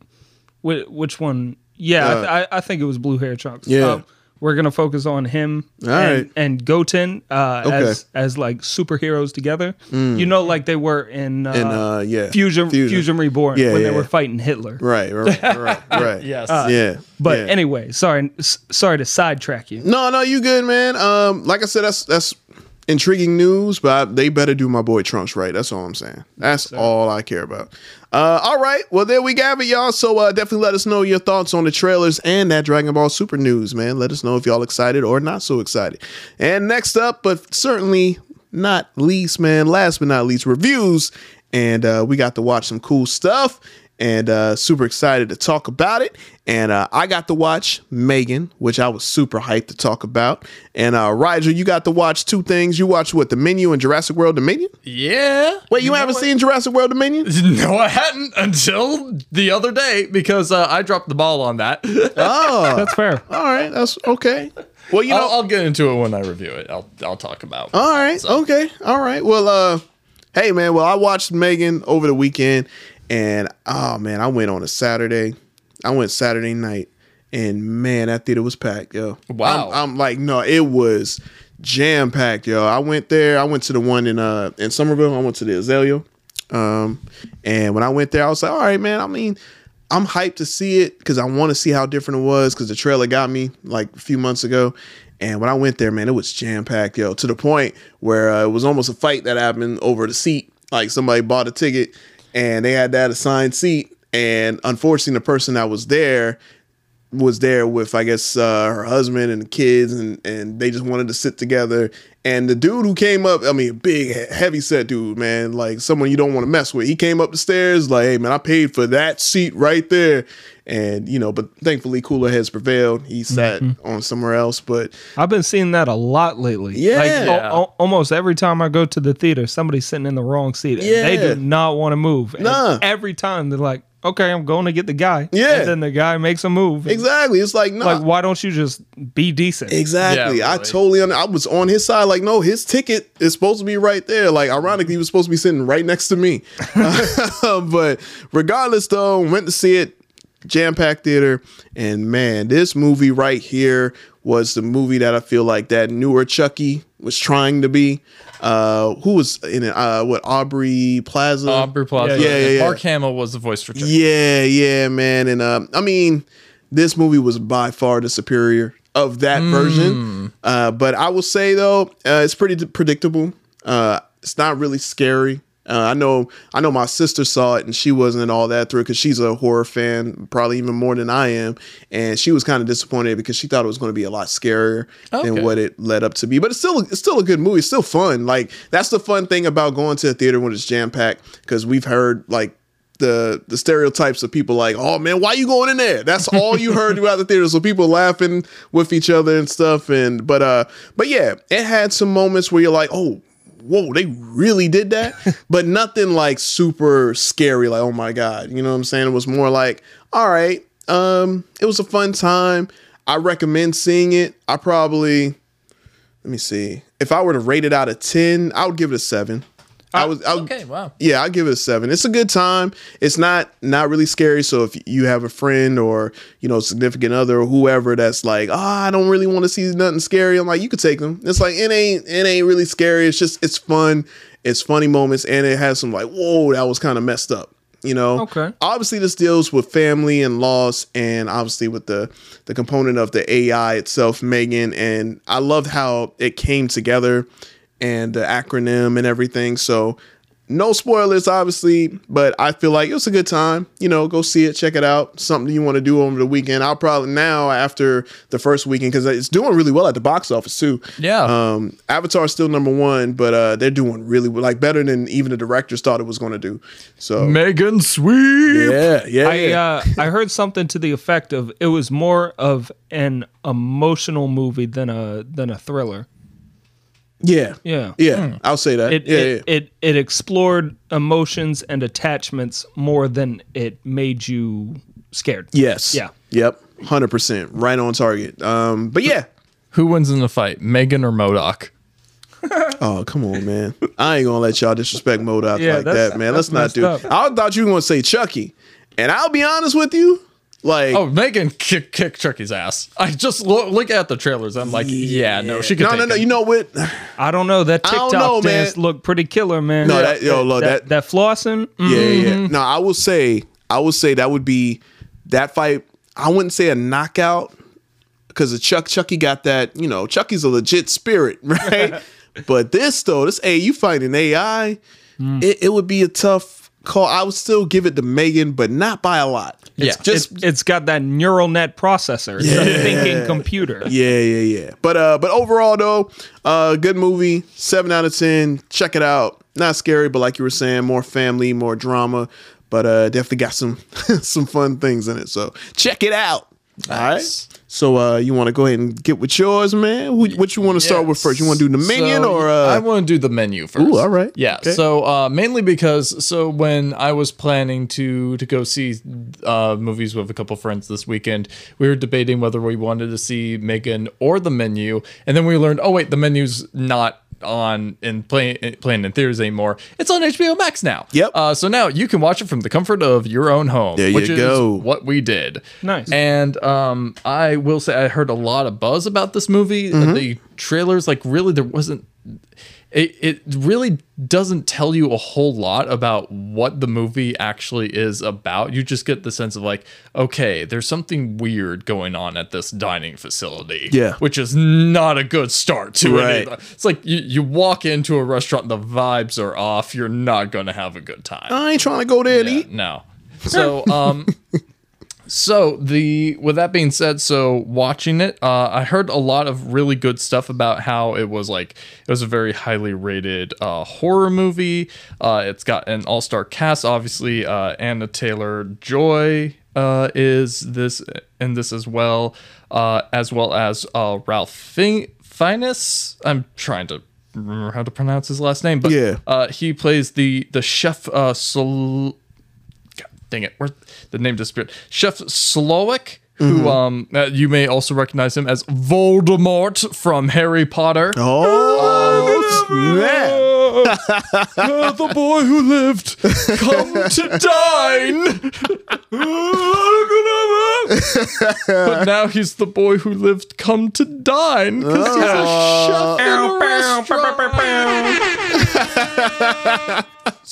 whi- which one? Yeah, I, Uh, th- I, I think it was blue hair trunks. Yeah. Uh, we're gonna focus on him All and, right. and Goten uh, Okay. as as like superheroes together. Mm. You know, like they were in uh, In, uh, yeah, Fusion, Fusion. Fusion Reborn Yeah, when yeah. they were fighting Hitler. Right, right, right, right. Yes. Uh, yeah. But yeah. anyway, sorry, sorry to sidetrack you. No, no, you good, man. Um, like I said, that's that's intriguing news, but I, they better do my boy Trunks right. That's all I'm saying. That's all I care about. Uh, all right, well there we have it, y'all. So uh, definitely let us know your thoughts on the trailers and that Dragon Ball Super news, man. Let us know if y'all excited or not so excited. And next up, but certainly not least, man. Last but not least, reviews. And uh, we got to watch some cool stuff and uh, super excited to talk about it. And uh, I got to watch Megan, which I was super hyped to talk about. And uh, Rigel, you got to watch two things. You watched what, The Menu and Jurassic World Dominion? Yeah. Wait, you, haven't seen Jurassic World Dominion? No, I hadn't until the other day because uh, I dropped the ball on that. Oh, That's fair. all right. That's okay. Well, you know, I'll, I'll get into it when I review it. I'll I'll talk about. All right. Okay. All right. Well, uh, hey man. Well, I watched Megan over the weekend, and oh man, I went on a Saturday. I went Saturday night, and man, that theater was packed, yo. Wow. I'm, I'm like, no, it was jam packed, yo. I went there. I went to the one in uh in Somerville. I went to the Azalea. Um, and when I went there, I was like, all right, man. I mean, I'm hyped to see it because I want to see how different it was because the trailer got me like a few months ago. And when I went there, man, it was jam packed, yo, to the point where uh, it was almost a fight that happened over the seat. Like somebody bought a ticket and they had that assigned seat. And unfortunately, the person that was there was there with I guess uh, her husband and the kids, and and they just wanted to sit together. And the dude who came up, I mean, big, heavy set dude, man, like someone you don't want to mess with. He came up the stairs, like, hey man, I paid for that seat right there, and you know, but thankfully cooler heads prevailed. He sat mm-hmm. on somewhere else, but I've been seeing that a lot lately. Yeah. Like, Yeah. al- almost every time I go to the theater, somebody's sitting in the wrong seat. And They do not want to move. And Nah. every time they're like, okay, I'm going to get the guy. Yeah. And then the guy makes a move. exactly, it's like no, Like, why don't you just be decent? Exactly. Yeah, I really. totally under, I was on his side. Like, no, his ticket is supposed to be right there. Like, ironically, he was supposed to be sitting right next to me. but regardless, though, went to see it, jam packed theater, and man, this movie right here was the movie that I feel like that newer Chucky was trying to be. Uh, who was in it? Uh, what Aubrey Plaza? Aubrey Plaza. Yeah, yeah, yeah. Mark Hamill was the voice for Chucky. Yeah, yeah, man. And um, I mean, this movie was by far the superior of that version. Uh, but I will say though, uh, it's pretty d- predictable. Uh, it's not really scary. Uh, I know, I know. My sister saw it and she wasn't all that through because she's a horror fan, probably even more than I am, and she was kind of disappointed because she thought it was going to be a lot scarier Okay. than what it led up to be. But it's still, it's still a good movie. It's still fun. Like that's the fun thing about going to a theater when it's jam packed because we've heard like the the stereotypes of people like, oh man, why you going in there? That's all you heard throughout the theater. So people laughing with each other and stuff. And but uh, but yeah, it had some moments where you're like, oh, whoa, they really did that. but nothing like super scary, like, oh my God. You know what I'm saying? It was more like, all right, um, it was a fun time. I recommend seeing it. I probably let me see. If I were to rate it out of 10, I would give it a seven. I was I would, Okay, wow. yeah, I'll give it a seven. It's a good time. It's not not really scary. So if you have a friend or you know significant other or whoever that's like, oh, I don't really want to see nothing scary, I'm like, you could take them. It's like it ain't it ain't really scary. It's just it's fun. It's funny moments and it has some like, whoa, that was kind of messed up. You know. Okay. Obviously, this deals with family and loss, and obviously with the the component of the AI itself, Megan. And I loved how it came together and the acronym and everything. So no spoilers, obviously, but I feel like it was a good time. You know, go see it, check it out. Something you want to do over the weekend. I'll probably now after the first weekend because it's doing really well at the box office too. Yeah. Um, Avatar's still number one, but uh, they're doing really well, like better than even the directors thought it was going to do. So Megan Sweet. yeah, yeah, I yeah. uh, I heard something to the effect of it was more of an emotional movie than a than a thriller. Yeah, Yeah. yeah. I'll say that. It, yeah, it, yeah. it it explored emotions and attachments more than it made you scared. yes, Yeah. yep, hundred percent, right on target. Um, but yeah. Who wins in the fight, Megan or MODOK? Oh, come on, man. I ain't gonna let y'all disrespect MODOK Yeah, like that, man. Let's not do messed I thought you were gonna say Chucky. And I'll be honest with you, Like, oh, Megan kick kick Chucky's ass. I just look, look at the trailers. I'm like, yeah, no, she could. no, take no, no. him. You know what? I don't know. That I don't TikTok know, man. dance looked pretty killer, man. No, that- yo, look, that, that- that flossing. Yeah, mm, yeah. No, I will say, I will say that would be that fight. I wouldn't say a knockout because the Chuck Chucky got that. You know, Chucky's a legit spirit, right? but this though, this A, you fighting AI, it, it would be a tough call. I would still give it to Megan, but not by a lot. It's, It's just it's, it's got that neural net processor. It's a thinking computer. Yeah, yeah, yeah. But uh, but overall though, uh, good movie. Seven out of ten. Check it out. Not scary, but like you were saying, more family, more drama. But uh, definitely got some some fun things in it. So check it out. All right. So uh, you want to go ahead and get with yours, man? Who, what you want to start with first? You want to do the minion So, or uh, I want to do the menu first. Ooh, all right. Yeah. Okay. So uh, mainly because so when I was planning to to go see uh, movies with a couple friends this weekend, we were debating whether we wanted to see Megan or the menu, and then we learned, oh wait, the menu's not on in playing playing in theaters anymore. It's on HBO Max now. Yep. Uh, so now you can watch it from the comfort of your own home. There you which is go. what we did. Nice. And um, I will say I heard a lot of buzz about this movie. Mm-hmm. The trailers, like, really, there wasn't. It, it really doesn't tell you a whole lot about what the movie actually is about. You just get the sense of like, okay, there's something weird going on at this dining facility. Yeah. Which is not a good start to Right. it. It's like you, you walk into a restaurant, the vibes are off. You're not going to have a good time. I ain't trying to go there and eat. No. So, um, so the with that being said, so watching it, uh, I heard a lot of really good stuff about how it was like it was a very highly rated uh, horror movie. Uh, it's got an all star cast, obviously. Uh, Anya Taylor-Joy uh, is this in this as well, uh, as well as uh, Ralph Fin- Fiennes. I'm trying to remember how to pronounce his last name, but Yeah. uh, he plays the the chef uh, Sol- dang it, where the name disappeared. Chef Slowik, who Mhm. um uh, you may also recognize him as Voldemort from Harry Potter. Oh, snap. Uh, the boy who lived, come to dine. but now he's the boy who lived, come to dine because he's a chef in a restaurant.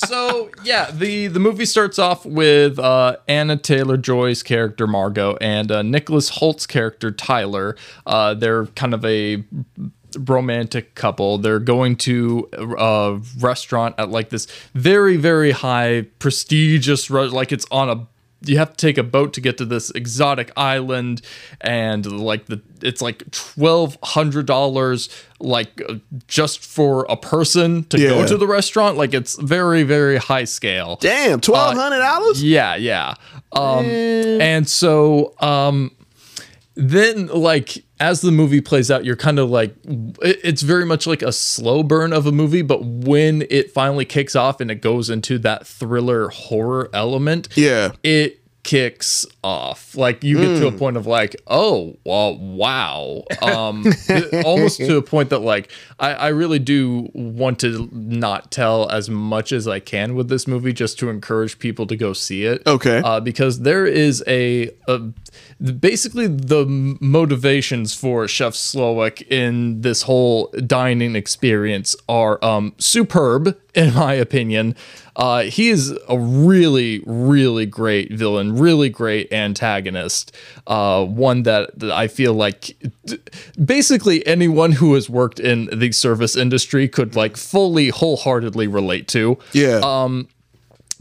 So yeah, the the movie starts off with uh, Anya Taylor-Joy's character Margot and uh, Nicholas Hoult's character Tyler. Uh, they're kind of a romantic couple. They're going to a restaurant at like this very very high prestigious like it's on a you have to take a boat to get to this exotic island and like the it's like twelve hundred dollars like uh, just for a person to go to the restaurant like it's very very high scale Damn, twelve hundred dollars. yeah, yeah. Um, and so um, then, like, as the movie plays out, you're kind of like, it's very much like a slow burn of a movie, but when it finally kicks off and it goes into that thriller horror element, Yeah. it kicks off. Like, you get to a Mm. point of like, oh, well, wow. Um, almost to a point that, like, I, I really do want to not tell as much as I can with this movie just to encourage people to go see it. Okay. Uh, because there is a, a basically the motivations for Chef Slowik in this whole dining experience are um, superb, in my opinion. Uh, he is a really, really great villain, really great antagonist. Uh, one that, that I feel like d- basically anyone who has worked in the service industry could like fully, wholeheartedly relate to. Yeah. Um,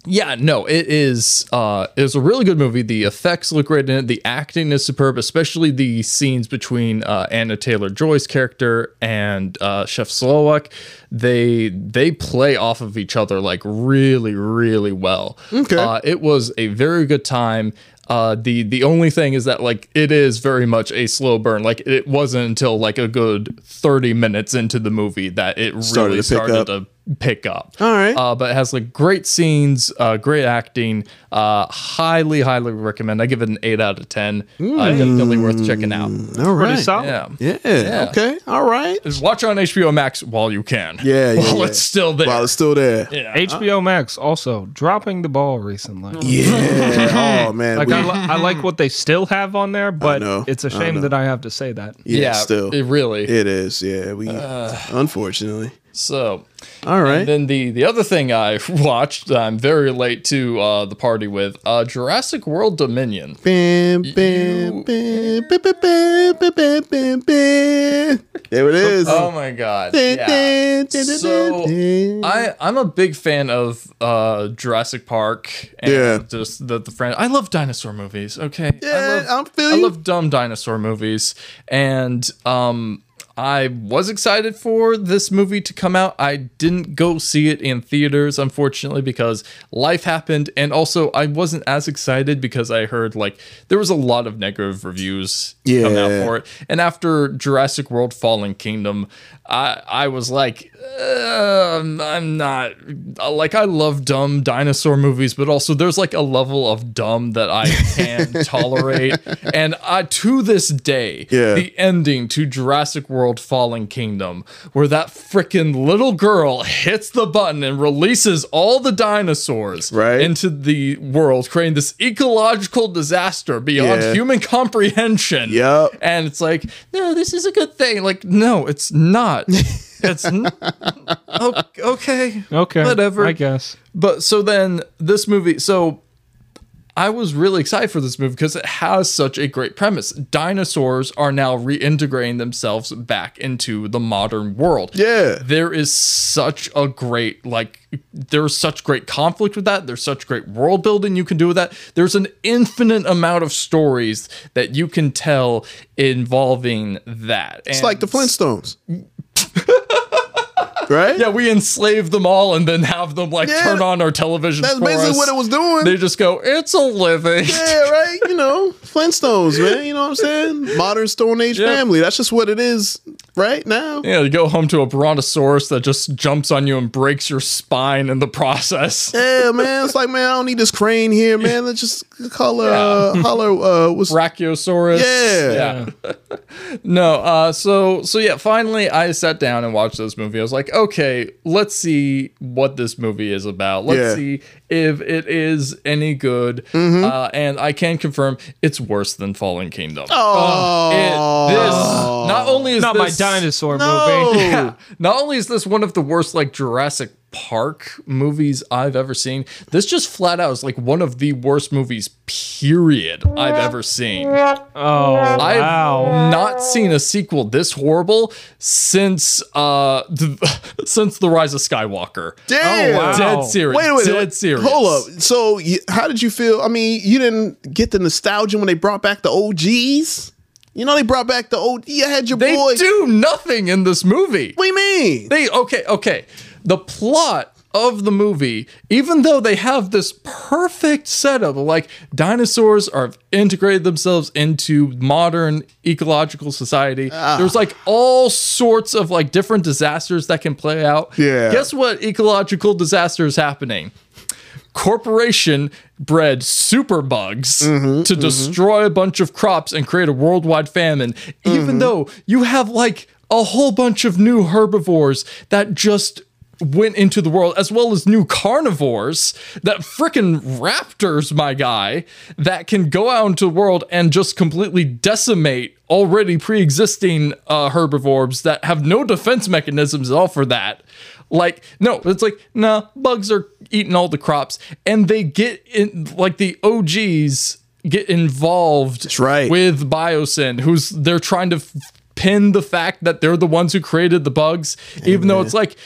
yeah, no, it is. Uh, it was a really good movie. The effects look great in it. The acting is superb, especially the scenes between uh, Anya Taylor-Joy's character and uh, Chef Slowik. They they play off of each other like really, really well. Okay. uh, it was a very good time. Uh, the the only thing is that like it is very much a slow burn. Like it wasn't until like a good thirty minutes into the movie that it Started really to started up. to pick up. All right. Uh, but it has like great scenes, uh, great acting. Uh, highly, highly recommend. I give it an eight out of ten. Uh, definitely worth checking out. All right. Pretty solid. Yeah. Yeah. Yeah. Okay. All right. Just watch it on HBO Max while you can. Yeah. yeah While yeah. it's still there. While it's still there. yeah. HBO Max also dropping the ball recently. Yeah. oh man. Like we- I, li- I like what they still have on there, but it's a shame know. that I have to say that. yeah, Yeah, Still. it really. It is. Yeah. We. unfortunately. So, all right. then the the other thing I watched that I'm very late to uh, the party with uh, Jurassic World Dominion. Bam, bam, bam, bam, bam, bam, bam, bam, There it is. Oh my god. Yeah. So I I'm a big fan of uh, Jurassic Park and yeah. just the the friend. I love dinosaur movies. Okay. Yeah, I love, I'm feeling. I love dumb dinosaur movies and um I was excited for this movie to come out. I didn't go see it in theaters, unfortunately, because life happened. And also, I wasn't as excited because I heard like there was a lot of negative reviews come out for it. And after Jurassic World Fallen Kingdom, I I was like, um, I'm not like I love dumb dinosaur movies, but also there's like a level of dumb that I can tolerate. And I to this day, Yeah. the ending to Jurassic World Fallen Kingdom, where that freaking little girl hits the button and releases all the dinosaurs Right. into the world, creating this ecological disaster beyond Yeah. human comprehension. Yup. And it's like, no, this is a good thing. Like, no, it's not. It's n- O- okay. Okay, Whatever. I guess. But so then this movie, so I was really excited for this movie because it has such a great premise. Dinosaurs are now reintegrating themselves back into the modern world. Yeah. There is such a great like there's such great conflict with that. There's such great world building you can do with that. There's an infinite amount of stories that you can tell involving that. It's like the Flintstones. right? Yeah, we enslave them all and then have them like Yeah. turn on our television. That's basically us. what it was doing. They just go, "It's a living." yeah, right. You know, Flintstones, man. You know what I'm saying? Modern Stone Age Yep. family. That's just what it is right now. Yeah, you go home to a brontosaurus that just jumps on you and breaks your spine in the process. Yeah, man. It's like, man, I don't need this crane here, man. Let's just call her, uh, holler, uh, what's Brachiosaurus. Yeah. Yeah. no, uh, so so yeah, finally I sat down and watched this movie. I was like, okay, let's see what this movie is about. Let's Yeah. see if it is any good. Uh, and I can confirm it's worse than Fallen Kingdom. Oh, It, this not only is Not my dinosaur No. movie. yeah. Not only is this one of the worst like Jurassic Park movies I've ever seen, this just flat out is like one of the worst movies period I've ever seen. Oh I've wow. not seen a sequel this horrible since uh the, since the Rise of Skywalker. Damn. Oh, wow. Dead serious. Wait a minute. Dead wait, serious. Hold up. So, you, how did you feel? I mean, you didn't get the nostalgia when they brought back the OGs. You know, they brought back the old. You had your They boy. do nothing in this movie. What do you mean? They okay, okay. The plot of the movie, even though they have this perfect setup, of, like dinosaurs are integrated themselves into modern ecological society. Ah. There's like all sorts of like different disasters that can play out. Yeah. Guess what ecological disaster is happening? corporation bred super bugs Mm-hmm, to destroy a bunch of crops and create a worldwide famine, Mm-hmm. even though you have like a whole bunch of new herbivores that just went into the world, as well as new carnivores that frickin' raptors, my guy, that can go out into the world and just completely decimate already pre-existing uh, herbivores that have no defense mechanisms at all for that. Like, no, it's like, no, bugs are eating all the crops, and they get in like the OGs get involved That's right. with Biosyn, who's they're trying to f- pin the fact that they're the ones who created the bugs, even though it's like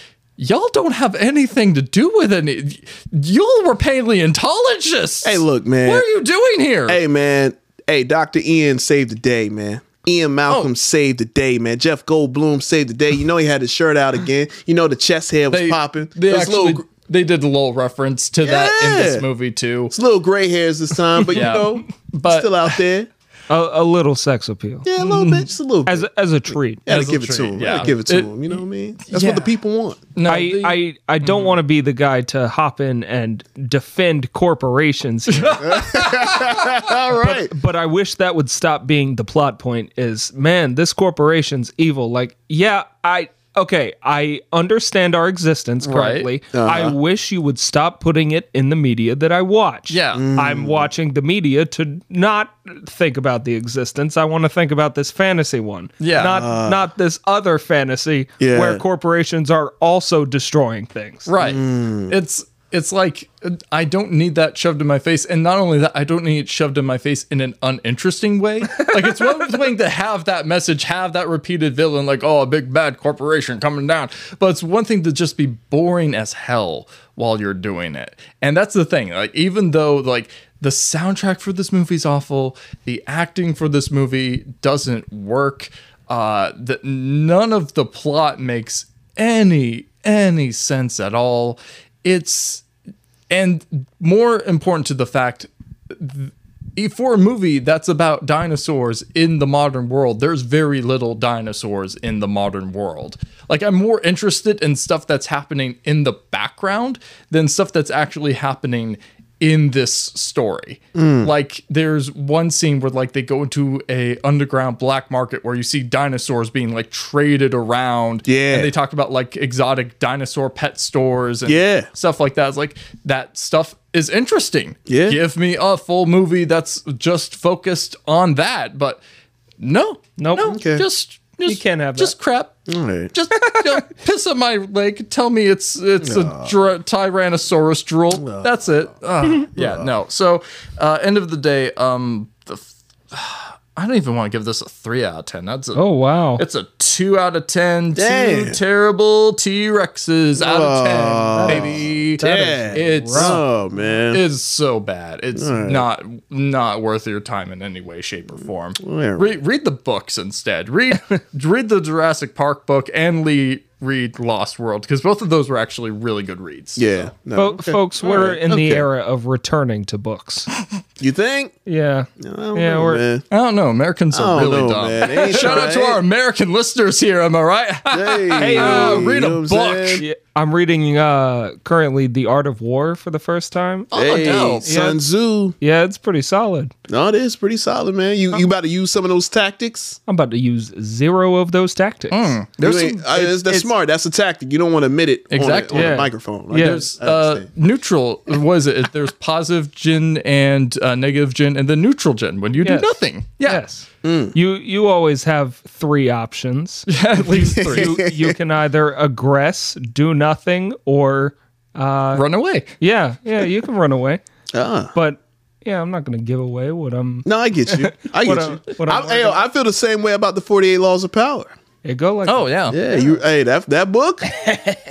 y'all don't have anything to do with any. Y'all were paleontologists. Hey, look, man. what are you doing here? Hey, man. Hey, Dr. Ian saved the day, man. Ian Malcolm Oh. saved the day, man. Jeff Goldblum saved the day. You know he had his shirt out again. You know the chest hair was they popping. They Those actually little, they did a little reference to that in this movie too. it's a little gray hairs this time, but Yeah. you know, But- still out there. A, a little sex appeal. Yeah, a little bit, just a little bit. As a, as a treat. Gotta As a give it to him. yeah. Give it to It- him. You know what I mean? That's yeah. what the people want. No, I, the- I, I don't mm-hmm. want to be the guy to hop in and defend corporations, here, All right. but I wish that would stop being the plot point. Is man, this corporation's evil. Like, yeah, I okay, I understand our existence Right. correctly. I uh-huh. wish you would stop putting it in the media that I watch. Yeah. Mm. I'm watching the media to not think about the existence. I want to think about this fantasy one. Yeah. Not uh. not this other fantasy Yeah. where corporations are also destroying things. Right. Mm. It's it's like I don't need that shoved in my face, and not only that, I don't need it shoved in my face in an uninteresting way. Like it's one thing to have that message, have that repeated villain, like oh, a big bad corporation coming down, but it's one thing to just be boring as hell while you're doing it, and that's the thing. Like even though like the soundtrack for this movie's awful, the acting for this movie doesn't work. Uh, that none of the plot makes any any sense at all. It's and more important to the fact for a movie that's about dinosaurs in the modern world, there's very little dinosaurs in the modern world. Like I'm more interested in stuff that's happening in the background than stuff that's actually happening in this story. Mm. Like there's one scene where like they go into a underground black market where you see dinosaurs being like traded around. Yeah. And they talk about like exotic dinosaur pet stores and Yeah. stuff like that. It's like that stuff is interesting. Yeah. Give me a full movie that's just focused on that. But no, Nope. no, Okay. just, just You can't have just crap. All right. Just you know, piss on my leg. Tell me it's it's a dr- Tyrannosaurus drool. That's it. Ugh. yeah, no. So, uh, end of the day, um, the f- I don't even want to give this a three out of ten. That's a, Oh wow. it's a two out of ten. Damn. Two terrible T Rexes out of ten, baby. Damn. It's Oh man. it's so bad. It's All right. not not worth your time in any way, shape, or form. Yeah. Read, read the books instead. Read read the Jurassic Park book and Lee, read Lost World because both of those were actually really good reads. yeah. No. Fo- okay. Folks, All we're right. in the era of returning to books. You think? Yeah. I don't Yeah, know, we're- man. I don't know. Americans are really know, dumb. man. They ain't Shout out to our American listeners here. Am I right? Hey, Hey, uh, read a know I'm book. Yeah, I'm reading uh currently The Art of War for the first time. Oh, Hey, dope. Sun Tzu. Yeah, it's pretty solid. No, it is pretty solid, man. You you about to use some of those tactics? I'm about to use zero of those tactics. There's You ain't- some- uh, that's that's smart. That's a tactic. You don't want to admit it on the- Exactly. on the, Yeah. microphone. Like, Yeah. There's uh, neutral. What is it? There's positive gin and uh, negative gen, and then neutral gen when you Yes. do nothing. Yeah, Yes. You you always have three options. Yeah, at least three. you, you can either aggress, do nothing, or uh Run away. yeah, yeah, you can run away. Ah. But yeah, I'm not gonna give away what I'm No, I get you. I What get I'm- you. what I'm I, hey, I feel the same way about the 48 Laws of Power. it go like Oh yeah. Yeah, you. Hey, that that book.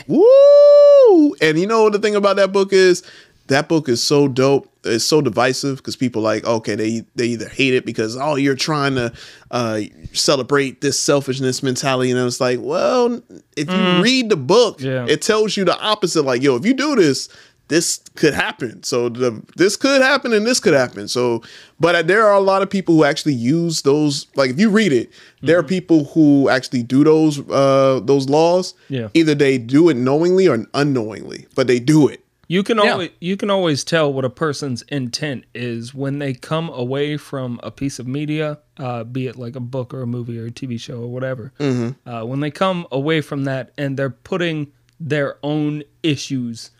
Woo! And you know what the thing about that book is? That book is so dope. It's so divisive because people like okay, they they either hate it because oh you're trying to uh, celebrate this selfishness mentality, and it's like well if you read the book, Yeah. it tells you the opposite. Like yo, if you do this, this could happen. So the this could happen and this could happen. So, but there are a lot of people who actually use those. Like if you read it, there are people who actually do those uh those laws. Yeah. Either they do it knowingly or unknowingly, but they do it. You can Yeah. always you can always tell what a person's intent is when they come away from a piece of media, uh, be it like a book or a movie or a TV show or whatever. Uh, when they come away from that and they're putting their own issues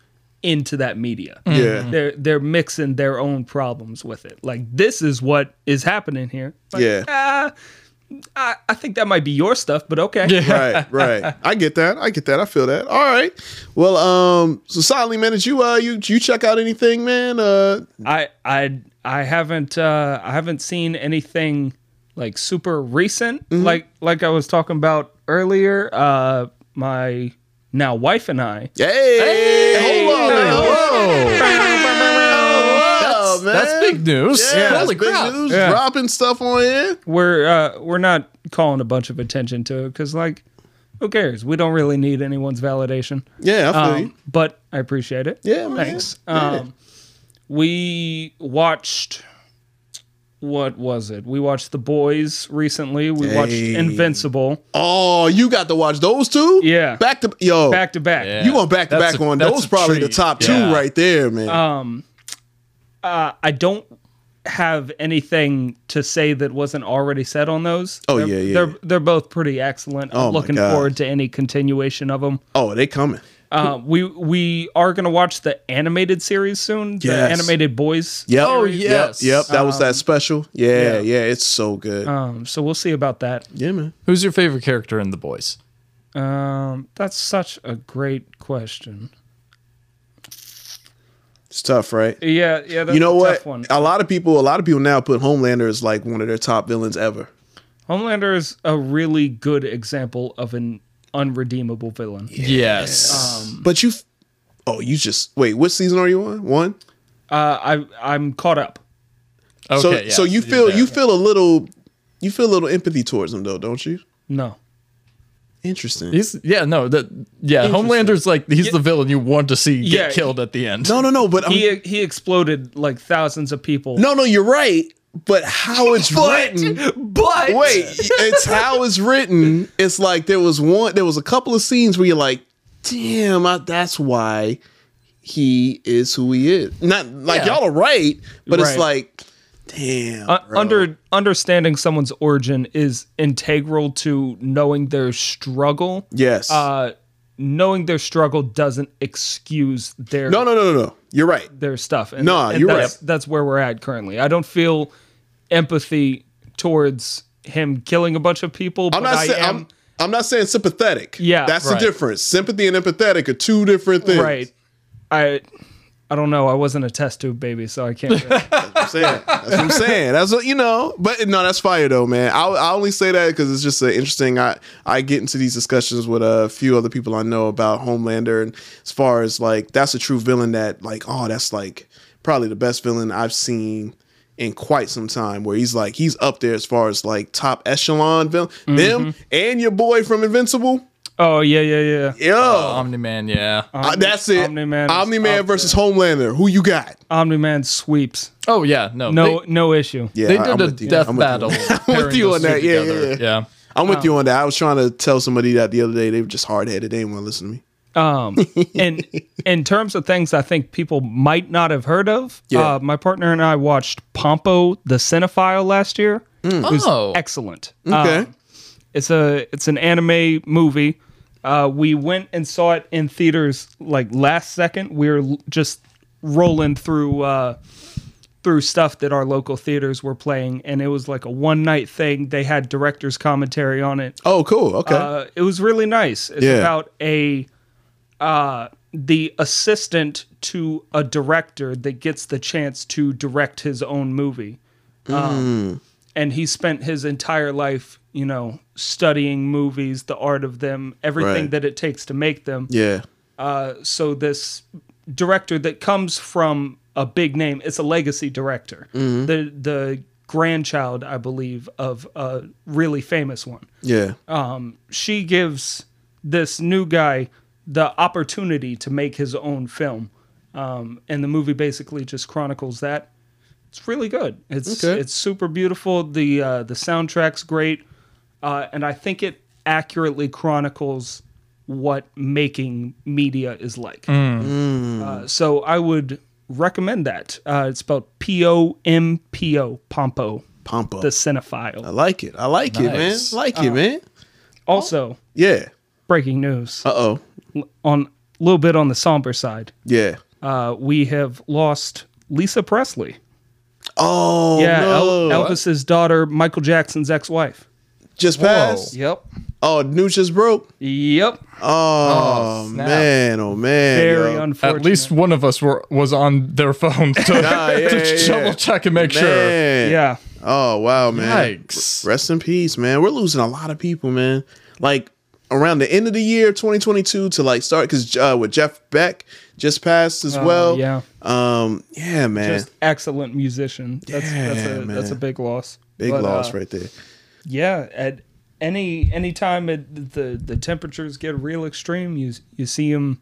into that media, Yeah. they're they're mixing their own problems with it. Like this is what is happening here. Like, Yeah. ah, I, I think that might be your stuff, but okay. Yeah. right, right. I get that. I get that. I feel that. All right. Well, um, so Sondley, man, did you uh you you check out anything, man? Uh, I I I haven't uh I haven't seen anything like super recent like like I was talking about earlier uh my now wife and I hey, hold on, man. Whoa. That's, man. that's big news. Yeah, Holy that's big crap. news. Yeah. Dropping stuff on here. we're uh we're not calling a bunch of attention to it cuz like who cares we don't really need anyone's validation Yeah, I feel um, you. but I appreciate it Yeah, man. thanks Yeah. um we watched what was it? We watched The Boys recently. We watched Invincible. Oh, you got to watch those two? Yeah. Back to yo. Back to back. Yeah. You going back to That's back a- on that's those? a Probably the treat. top two right there, man. Um, uh, I don't have anything to say that wasn't already said on those. Oh, They're- yeah, yeah, They're yeah. they're both pretty excellent. I'm Oh, looking forward to any continuation of them. oh, they coming. Uh, we we are gonna watch the animated series soon. The Yes. animated boys. Yep. Oh, series. yes. Yep. That was that special. Yeah, yeah. yeah. It's so good. Um, so we'll see about that. yeah, man. Who's your favorite character in The Boys? Um, that's such a great question. It's tough, right? Yeah, yeah. That's you know a what? Tough one. A lot of people, a lot of people now put Homelander as like one of their top villains ever. Homelander is a really good example of an unredeemable villain. Yes. Um, But you, oh, you just wait. What season are you on? One. Uh, I I'm caught up. okay. so, yeah, so you feel there. you feel a little, you feel a little empathy towards him though, don't you? No. Interesting. He's yeah no that yeah Homelander's like he's the villain you want to see get Yeah. killed at the end. no, no, no. But I'm, He he exploded like thousands of people. no, no. You're right. But how it's written, but wait, it's how it's written. It's like there was one, there was a couple of scenes where you're like, damn, I, that's why he is who he is. Not like Yeah. y'all are right, but it's Right. like, damn, Uh, under understanding someone's origin is integral to knowing their struggle. yes. Uh, knowing their struggle doesn't excuse their no, no, no, no, no. You're right. their stuff. And, Nah, and you're that's, right. That's where we're at currently. I don't feel empathy towards him killing a bunch of people. I'm but not I saying am, I'm, I'm not saying sympathetic. Yeah, that's right. the difference. Sympathy and empathetic are two different things. right. I I don't know. I wasn't a test tube baby, so I can't. Really. I'm saying. That's what I'm saying. That's what you know. But no, that's fire though, man. I, I only say that because it's just uh, interesting. I I get into these discussions with a few other people I know about Homelander, and as far as like that's a true villain that like oh that's like probably the best villain I've seen in quite some time. Where he's like he's up there as far as like top echelon villain. Them and your boy from Invincible. Oh yeah, yeah, yeah. Yo, Omni Man, yeah. uh, that's it. Omni-Man Omni Man up versus Homelander. Who you got? Omni Man sweeps. Oh yeah, no, No, they, no issue. Yeah, they I- I'm did a with you. death I'm with battle. I'm with you those on that. Yeah, yeah, yeah. yeah. I'm with you on that. I was trying to tell somebody that the other day. They were just hard headed. They didn't want to listen to me. Um, and in terms of things I think people might not have heard of, Yeah. uh, my partner and I watched Pompo the Cinephile last year. It was Oh. excellent. Okay. Um, it's a it's an anime movie. Uh, we went and saw it in theaters like last second. We were just rolling through uh, through stuff that our local theaters were playing, and it was like a one night thing. They had director's commentary on it. Oh, cool. Okay. Uh, it was really nice. It's Yeah. about a uh, the assistant to a director that gets the chance to direct his own movie. Mm. Um, and he spent his entire life, you know, studying movies, the art of them, everything Right. that it takes to make them. yeah. Uh, so this director that comes from a big name, it's a legacy director. Mm-hmm. The the grandchild, I believe, of a really famous one Yeah. um, she gives this new guy the opportunity to make his own film, um, and the movie basically just chronicles that. It's really good. It's Okay. it's super beautiful. the uh, The soundtrack's great, uh, and I think it accurately chronicles what making media is like. Uh, so I would recommend that. Uh, it's spelled P O M P O Pompo, Pompo. the cinephile. I like it. I like it, man. Nice. I like it, man. Also, Yeah. breaking news. Uh oh. on a little bit on the somber side, Yeah. uh, we have lost Lisa Presley. Oh yeah, no. El- Elvis's daughter, Michael Jackson's ex-wife. Just passed. Yep. Oh, news just broke. Yep. Oh, snap. man. Oh man. Very yo. unfortunate. At least one of us were was on their phone to, Nah, yeah, to yeah, double yeah. check and make sure. Man. Yeah. Oh wow, man. Yikes. Rest in peace, man. We're losing a lot of people, man. Like around the end of the year, 2022, to like start because uh, with Jeff Beck just passed as Uh, well. yeah. Um. Yeah, man. Just excellent musician. That's that's Yeah, a that's a man. big loss. Big But, loss uh, right there. Yeah. At any any time it, the the temperatures get real extreme, you you see them.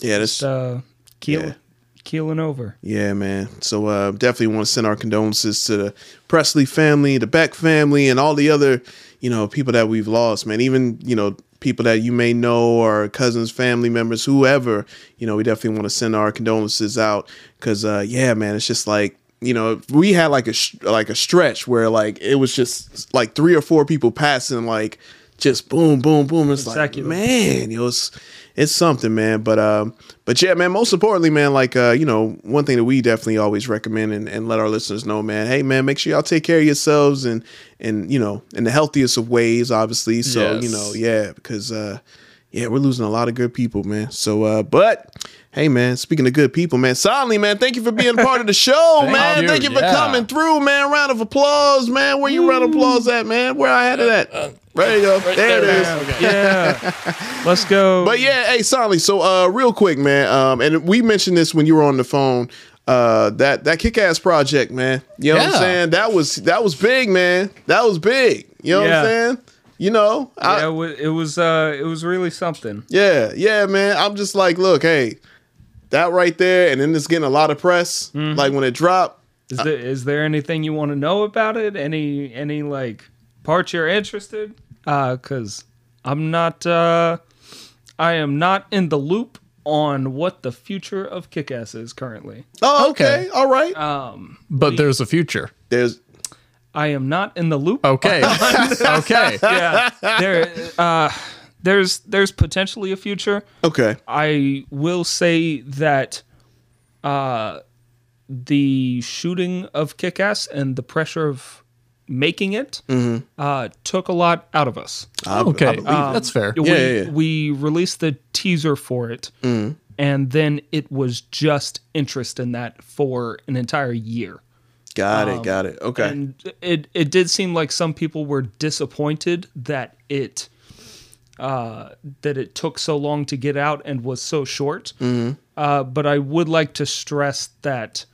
Yeah, that's uh, keel Yeah. keeling over. Yeah, man. So uh, definitely want to send our condolences to the Presley family, the Beck family, and all the other, you know, people that we've lost, man. Even you know people that you may know or cousins, family members, whoever. You know, we definitely want to send our condolences out because, uh, yeah, man, it's just like you know we had like a sh- like a stretch where like it was just like three or four people passing like just boom boom boom. It's like man it was it's something man. But um but yeah man most importantly man like uh you know one thing that we definitely always recommend and, and let our listeners know man hey man make sure y'all take care of yourselves and and you know in the healthiest of ways obviously. So you know yeah because uh yeah we're losing a lot of good people man. So uh but Hey man, speaking of good people, man, Sondley, man, thank you for being a part of the show, Thank man. you, Thank you for yeah. coming through, man. Round of applause, man. Where you round of applause at, man? Where I had it at? there you go. there, it is. Yeah. Let's go. But yeah, hey, Sondley. So, uh, real quick, man. Um, and we mentioned this when you were on the phone. Uh, that that kick ass project, man. You know what I'm saying? That was that was big, man. That was big. You know what I'm saying? You know, I, yeah, it was, it was uh it was really something. Yeah, yeah, man. I'm just like, look, hey, that right there, and then it's getting a lot of press. Mm-hmm. Like when it dropped, Is there is there anything you want to know about it? Any any like parts you're interested? Uh, cause I'm not uh, I am not in the loop on what the future of Kick-Ass is currently. Oh, okay, all right. Um, But there's a future. There's. I am not in the loop. Okay. okay. yeah, there uh, there's there's potentially a future. Okay. I will say that uh, the shooting of Kick-Ass and the pressure of making it Mhm. uh, took a lot out of us. I- I Okay, believe it. Um, that's fair. We, Yeah, yeah, yeah. we released the teaser for it, Mhm. and then it was just interest in that for an entire year. Got it. Um, Got it. Okay. And it it did seem like some people were disappointed that it uh, that it took so long to get out and was so short. Mhm. Uh, but I would like to stress that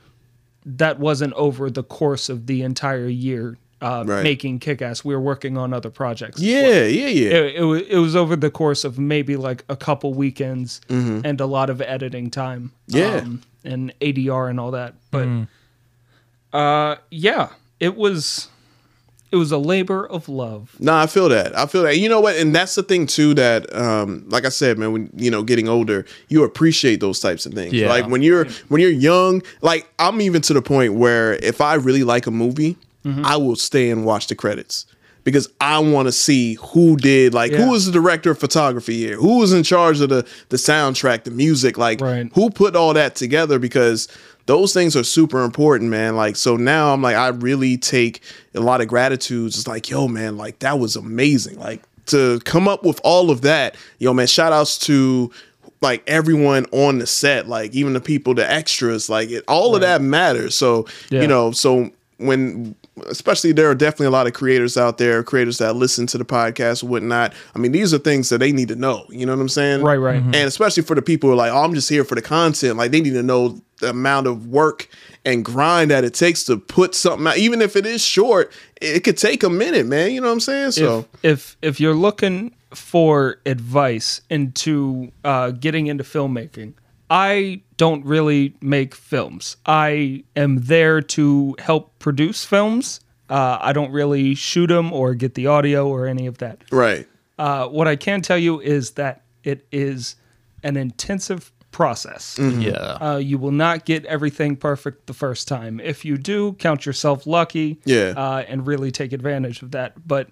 that wasn't over the course of the entire year uh, Right. making Kick-Ass. We were working on other projects. Yeah, well. yeah, yeah. It, it, wa- it was over the course of maybe like a couple weekends Mhm. and a lot of editing time. Yeah. um, and ADR and all that. But uh, yeah, it was it was a labor of love. No, I feel that. I feel that. You know what? And that's the thing too that um like I said, man, when you know, getting older, you appreciate those types of things. Yeah. Like when you're when you're young, like I'm even to the point where if I really like a movie, I will stay and watch the credits. Because I want to see who did like Yeah. who was the director of photography here, who was in charge of the the soundtrack, the music, like who put all that together because those things are super important, man. Like, so now I'm like, I really take a lot of gratitude. It's like, yo, man, like that was amazing. Like to come up with all of that, yo, man, shout outs to like everyone on the set, like even the people, the extras, like it, all of that matters. So, Yeah. you know, so when especially there are definitely a lot of creators out there, creators that listen to the podcast and whatnot. I mean, these are things that they need to know. You know what I'm saying? Right, right. Mhm. And especially for the people who are like, oh, I'm just here for the content. Like they need to know the amount of work and grind that it takes to put something out. Even if it is short, it could take a minute, man. You know what I'm saying? So if if, if you're looking for advice into uh, getting into filmmaking, I don't really make films. I am there to help produce films. Uh, I don't really shoot them or get the audio or any of that. right. Uh, what I can tell you is that it is an intensive process. Mm-hmm. Yeah. Uh, you will not get everything perfect the first time. If you do, count yourself lucky. Yeah. Uh, and really take advantage of that. But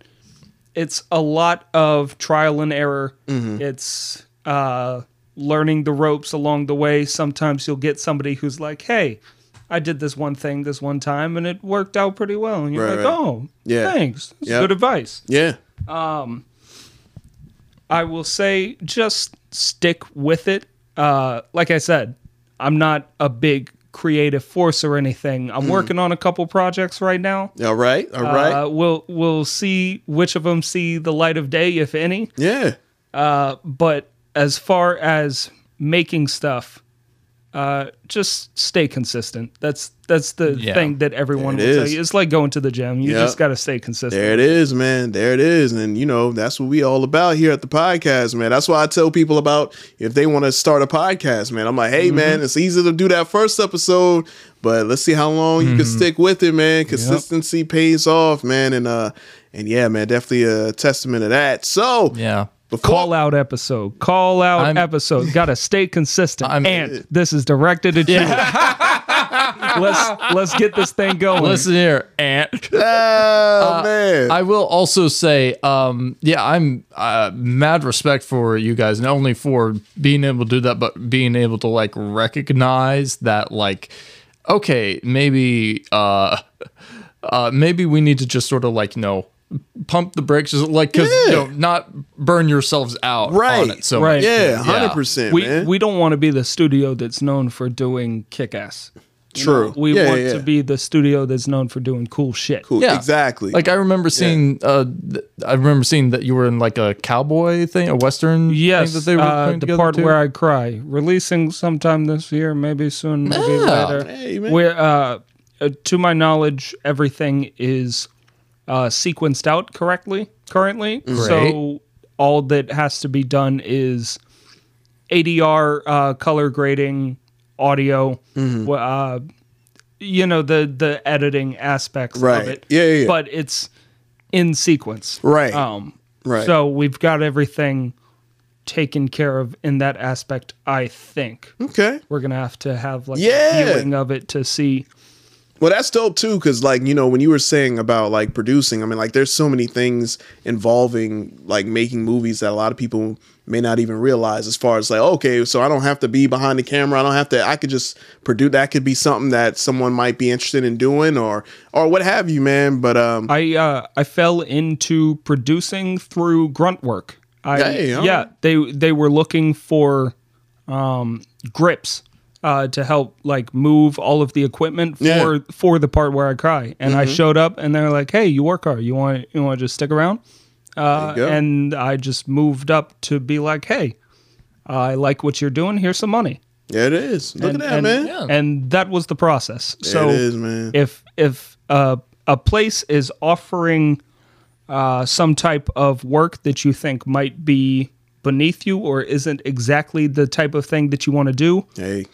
it's a lot of trial and error. Mhm. It's uh, learning the ropes along the way. Sometimes you'll get somebody who's like, "Hey, I did this one thing this one time and it worked out pretty well," and you're Right, like, right. "Oh, Yeah. thanks. That's Yep. good advice." Yeah. Um, I will say just stick with it. Uh, like I said, I'm not a big creative force or anything. I'm Mm. working on a couple projects right now. All right. All right. Uh, we'll we'll see which of them see the light of day, if any. yeah. Uh, but as far as making stuff, uh, just stay consistent. That's that's the Yeah. thing that everyone There will it tell is. you. It's like going to the gym. You Yep. just got to stay consistent. There it is, man. There it is. And you know, that's what we all about here at the podcast, man. That's why I tell people about if they want to start a podcast, man. I'm like, hey man, it's easy to do that first episode, but let's see how long you can stick with it, man. Consistency pays off, man. And uh and yeah, man, definitely a testament of that. So yeah. Call out episode. Call out episode. Got to stay consistent. I'm, and this is directed at you. let's let's get this thing going. Listen here, Ant. Oh man. I will also say, um, yeah, I'm uh, mad respect for you guys, not only for being able to do that, but being able to like recognize that, like, okay, maybe, uh, uh, maybe we need to just sort of like, you know, pump the brakes, just like, because you know, not burn yourselves out right. on it. So much. We we don't want to be the studio that's known for doing kick ass. True. We Yeah, want yeah, to be the studio that's known for doing cool shit. Yeah. exactly. Like I remember seeing, uh, th- I remember seeing that you were in like a cowboy thing, a western. Yes, thing that they were uh, the part too? where I cry, releasing sometime this year, maybe soon, maybe Yeah. later. Hey, man. Where, uh, uh, to my knowledge, everything is uh, sequenced out correctly currently. Great. So all that has to be done is ADR, uh, color grading, audio, Mm-hmm. uh, you know the the editing aspects Right. of it. Yeah, yeah, yeah. But it's in sequence. Right. Um, Right. So we've got everything taken care of in that aspect. I think. Okay. We're gonna have to have like Yeah. a viewing of it to see. Well, that's dope too, because like you know when you were saying about like producing, I mean like there's so many things involving like making movies that a lot of people may not even realize. As far as like, okay, so I don't have to be behind the camera. I don't have to. I could just produce. That could be something that someone might be interested in doing, or or what have you, man. But um, I uh, I fell into producing through grunt work. I, Hey, yeah, right. they they were looking for um, grips uh, to help like move all of the equipment for Yeah. for the part where I cry, and I Mhm. showed up, and they're like, "Hey, you work hard. You want you want to just stick around?" Uh, There you go. and I just moved up to be like, "Hey, I like what you're doing. Here's some money." yeah, it is. Look and, at that, and- man. And that was the process. So it is, man. if if uh, a place is offering uh, some type of work that you think might be beneath you or isn't exactly the type of thing that you want to do, hey,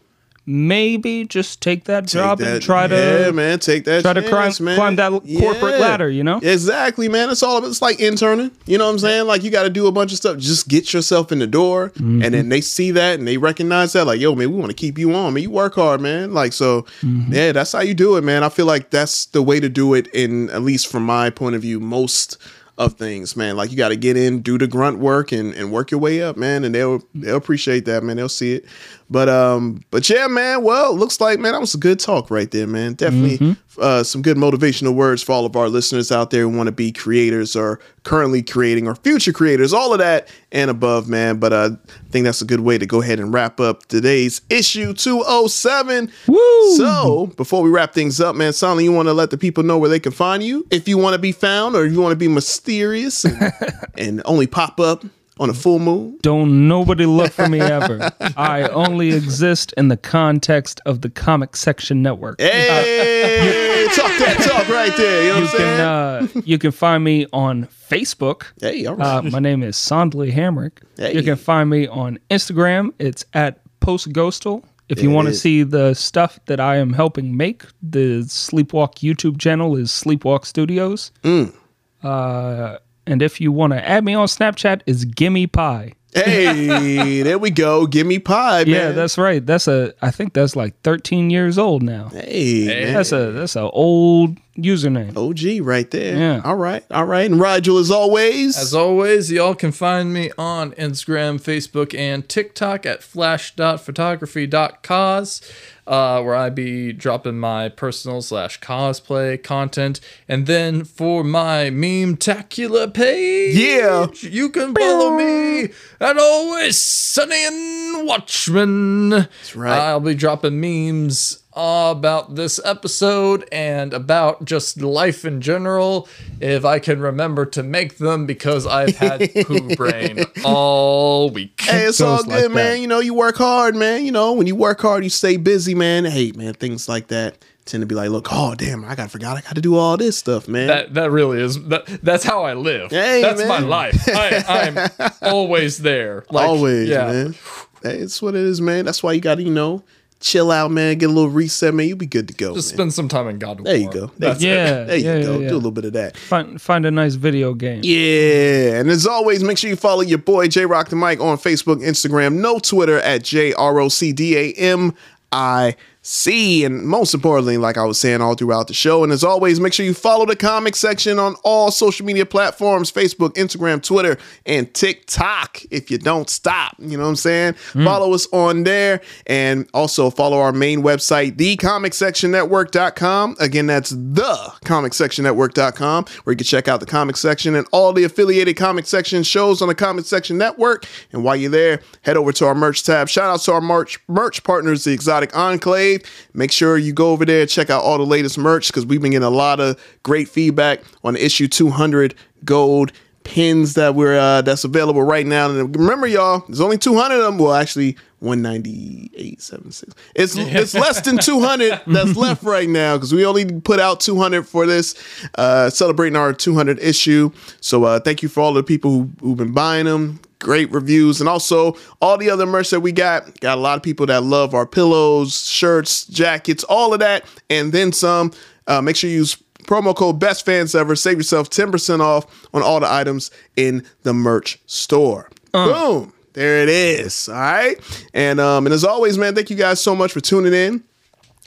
maybe just take that job Take and that- try to yeah, man, take that try to chance, climb, man. climb that corporate ladder. You know, Exactly, man. It's all about it's like interning. You know what I'm saying? Like you got to do a bunch of stuff. Just get yourself in the door, Mm-hmm. and then they see that and they recognize that. Like, yo, man, we want to keep you on. Man, you work hard, man. Like, so Mm-hmm. yeah, that's how you do it, man. I feel like that's the way to do it. In at least from my point of view, most of things, man. Like you got to get in, do the grunt work, and, and work your way up, man. And they'll they'll appreciate that, man. They'll see it. But um, but yeah, man. Well, looks like man, that was a good talk right there, man. Definitely Mm-hmm. uh, some good motivational words for all of our listeners out there who want to be creators or currently creating or future creators, all of that and above, man. But uh, I think that's a good way to go ahead and wrap up today's issue 207. Woo! So before we wrap things up, man, Sonny, you want to let the people know where they can find you if you want to be found or if you want to be mysterious and, and only pop up on a full moon. don't nobody look for me ever. I only exist in the context of the Comic Section Network. Hey, talk that talk right there. You know you what I'm saying? can uh, you can find me on Facebook. Hey, all Uh, my name is Sondley Hamrick. Hey. You can find me on Instagram. It's at postghostal. If There you it want to see the stuff that I am helping make, the Sleepwalk YouTube channel is Sleepwalk Studios. Mm. Uh, and if you want to add me on Snapchat, is Gimme Pie. Hey, there we go. Give me pie, man. Yeah, that's right. That's a. I think that's like 13 years old now. Hey, man. That's a that's a old username. OG right there. Yeah. All right. All right. And Rigel, as always. As always, y'all can find me on Instagram, Facebook, and TikTok at flash.photography.cause, uh, where I be dropping my personal slash cosplay content. And then for my meme-tacular page, Yeah. you can follow me at Always Sunny and Watchmen. That's right. I'll be dropping memes about this episode and about just life in general if I can remember to make them because I've had poo brain all week. Hey, it's all good, man. You know, you work hard, man. You know, when you work hard, you stay busy, man. Hey, man, things like that tend to be like, look, oh damn, I got forgot I got to do all this stuff, man. That that really is that that's how I live. Hey, that's man. my life. I, I'm always there. Like, Always, yeah. man. Hey, it's what it is, man. That's why you got to, you know, chill out, man. Get a little reset, man. You'll be good to go. Just man. spend some time in God of There War. you go. That's you it. go. Yeah, There you yeah, go. yeah, Do a little bit of that. Find find a nice video game. Yeah. And as always, make sure you follow your boy J Rock the Mic on Facebook, Instagram, no Twitter at J R O C D A M I C. And most importantly, like I was saying all throughout the show, and as always, make sure you follow the comic section on all social media platforms Facebook, Instagram, Twitter, and TikTok if you don't stop. You know what I'm saying? Mm. Follow us on there and also follow our main website, thecomicsectionnetwork.com. Again, that's thecomicsectionnetwork.com, where you can check out the comic section and all the affiliated comic section shows on the Comic Section Network. And while you're there, head over to our merch tab. Shout out to our merch merch partners, the Exotic Enclave. Make sure you go over there, check out all the latest merch because we've been getting a lot of great feedback on the issue 200 gold pins that we're uh, that's available right now. And remember, y'all, there's only 200 of them. Well, actually, 198.76. It's it's less than 200 that's left right now because we only put out 200 for this, uh, celebrating our 200 issue. So uh, thank you for all the people who, who've been buying them. Great reviews. And also all the other merch that we got. Got a lot of people that love our pillows, shirts, jackets, all of that, and then some. Uh, make sure you use promo code best fans ever. Save yourself 10% off on all the items in the merch store. Boom. There it is. All right? And um and as always man thank you guys so much for tuning in.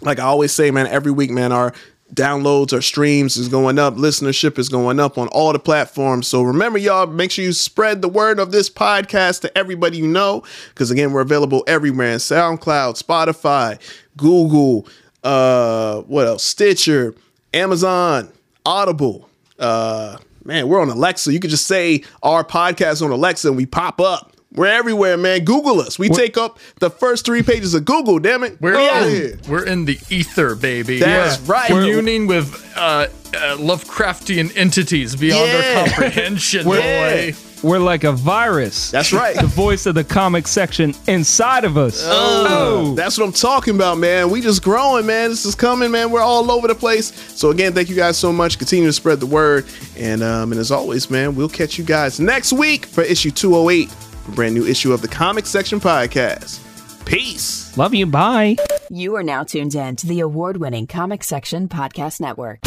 Like i always say man every week man our downloads or streams is going up listenership is going up on all the platforms. So remember y'all make sure you spread the word of this podcast to everybody you know because again we're available everywhere soundcloud spotify google uh what else? Stitcher amazon audible. Uh man we're on alexa. You could just say our podcast on alexa and we pop up we're everywhere man google us we take up the first three pages of google damn it We're we out in, here we're in the ether, baby. That's right. Communing with uh, uh, Lovecraftian entities beyond Yeah. our comprehension. Yeah. boy. We're like a virus. That's right. the voice of the comic section inside of us. Oh, that's what I'm talking about, man. We just growing, man. This is coming, man. We're all over the place. So again, thank you guys so much. Continue to spread the word, and um, and as always, man, we'll catch you guys next week for issue 208, a brand new issue of the Comic Section Podcast. Peace. Love you. Bye. You are now tuned in to the award winning Comic Section Podcast Network.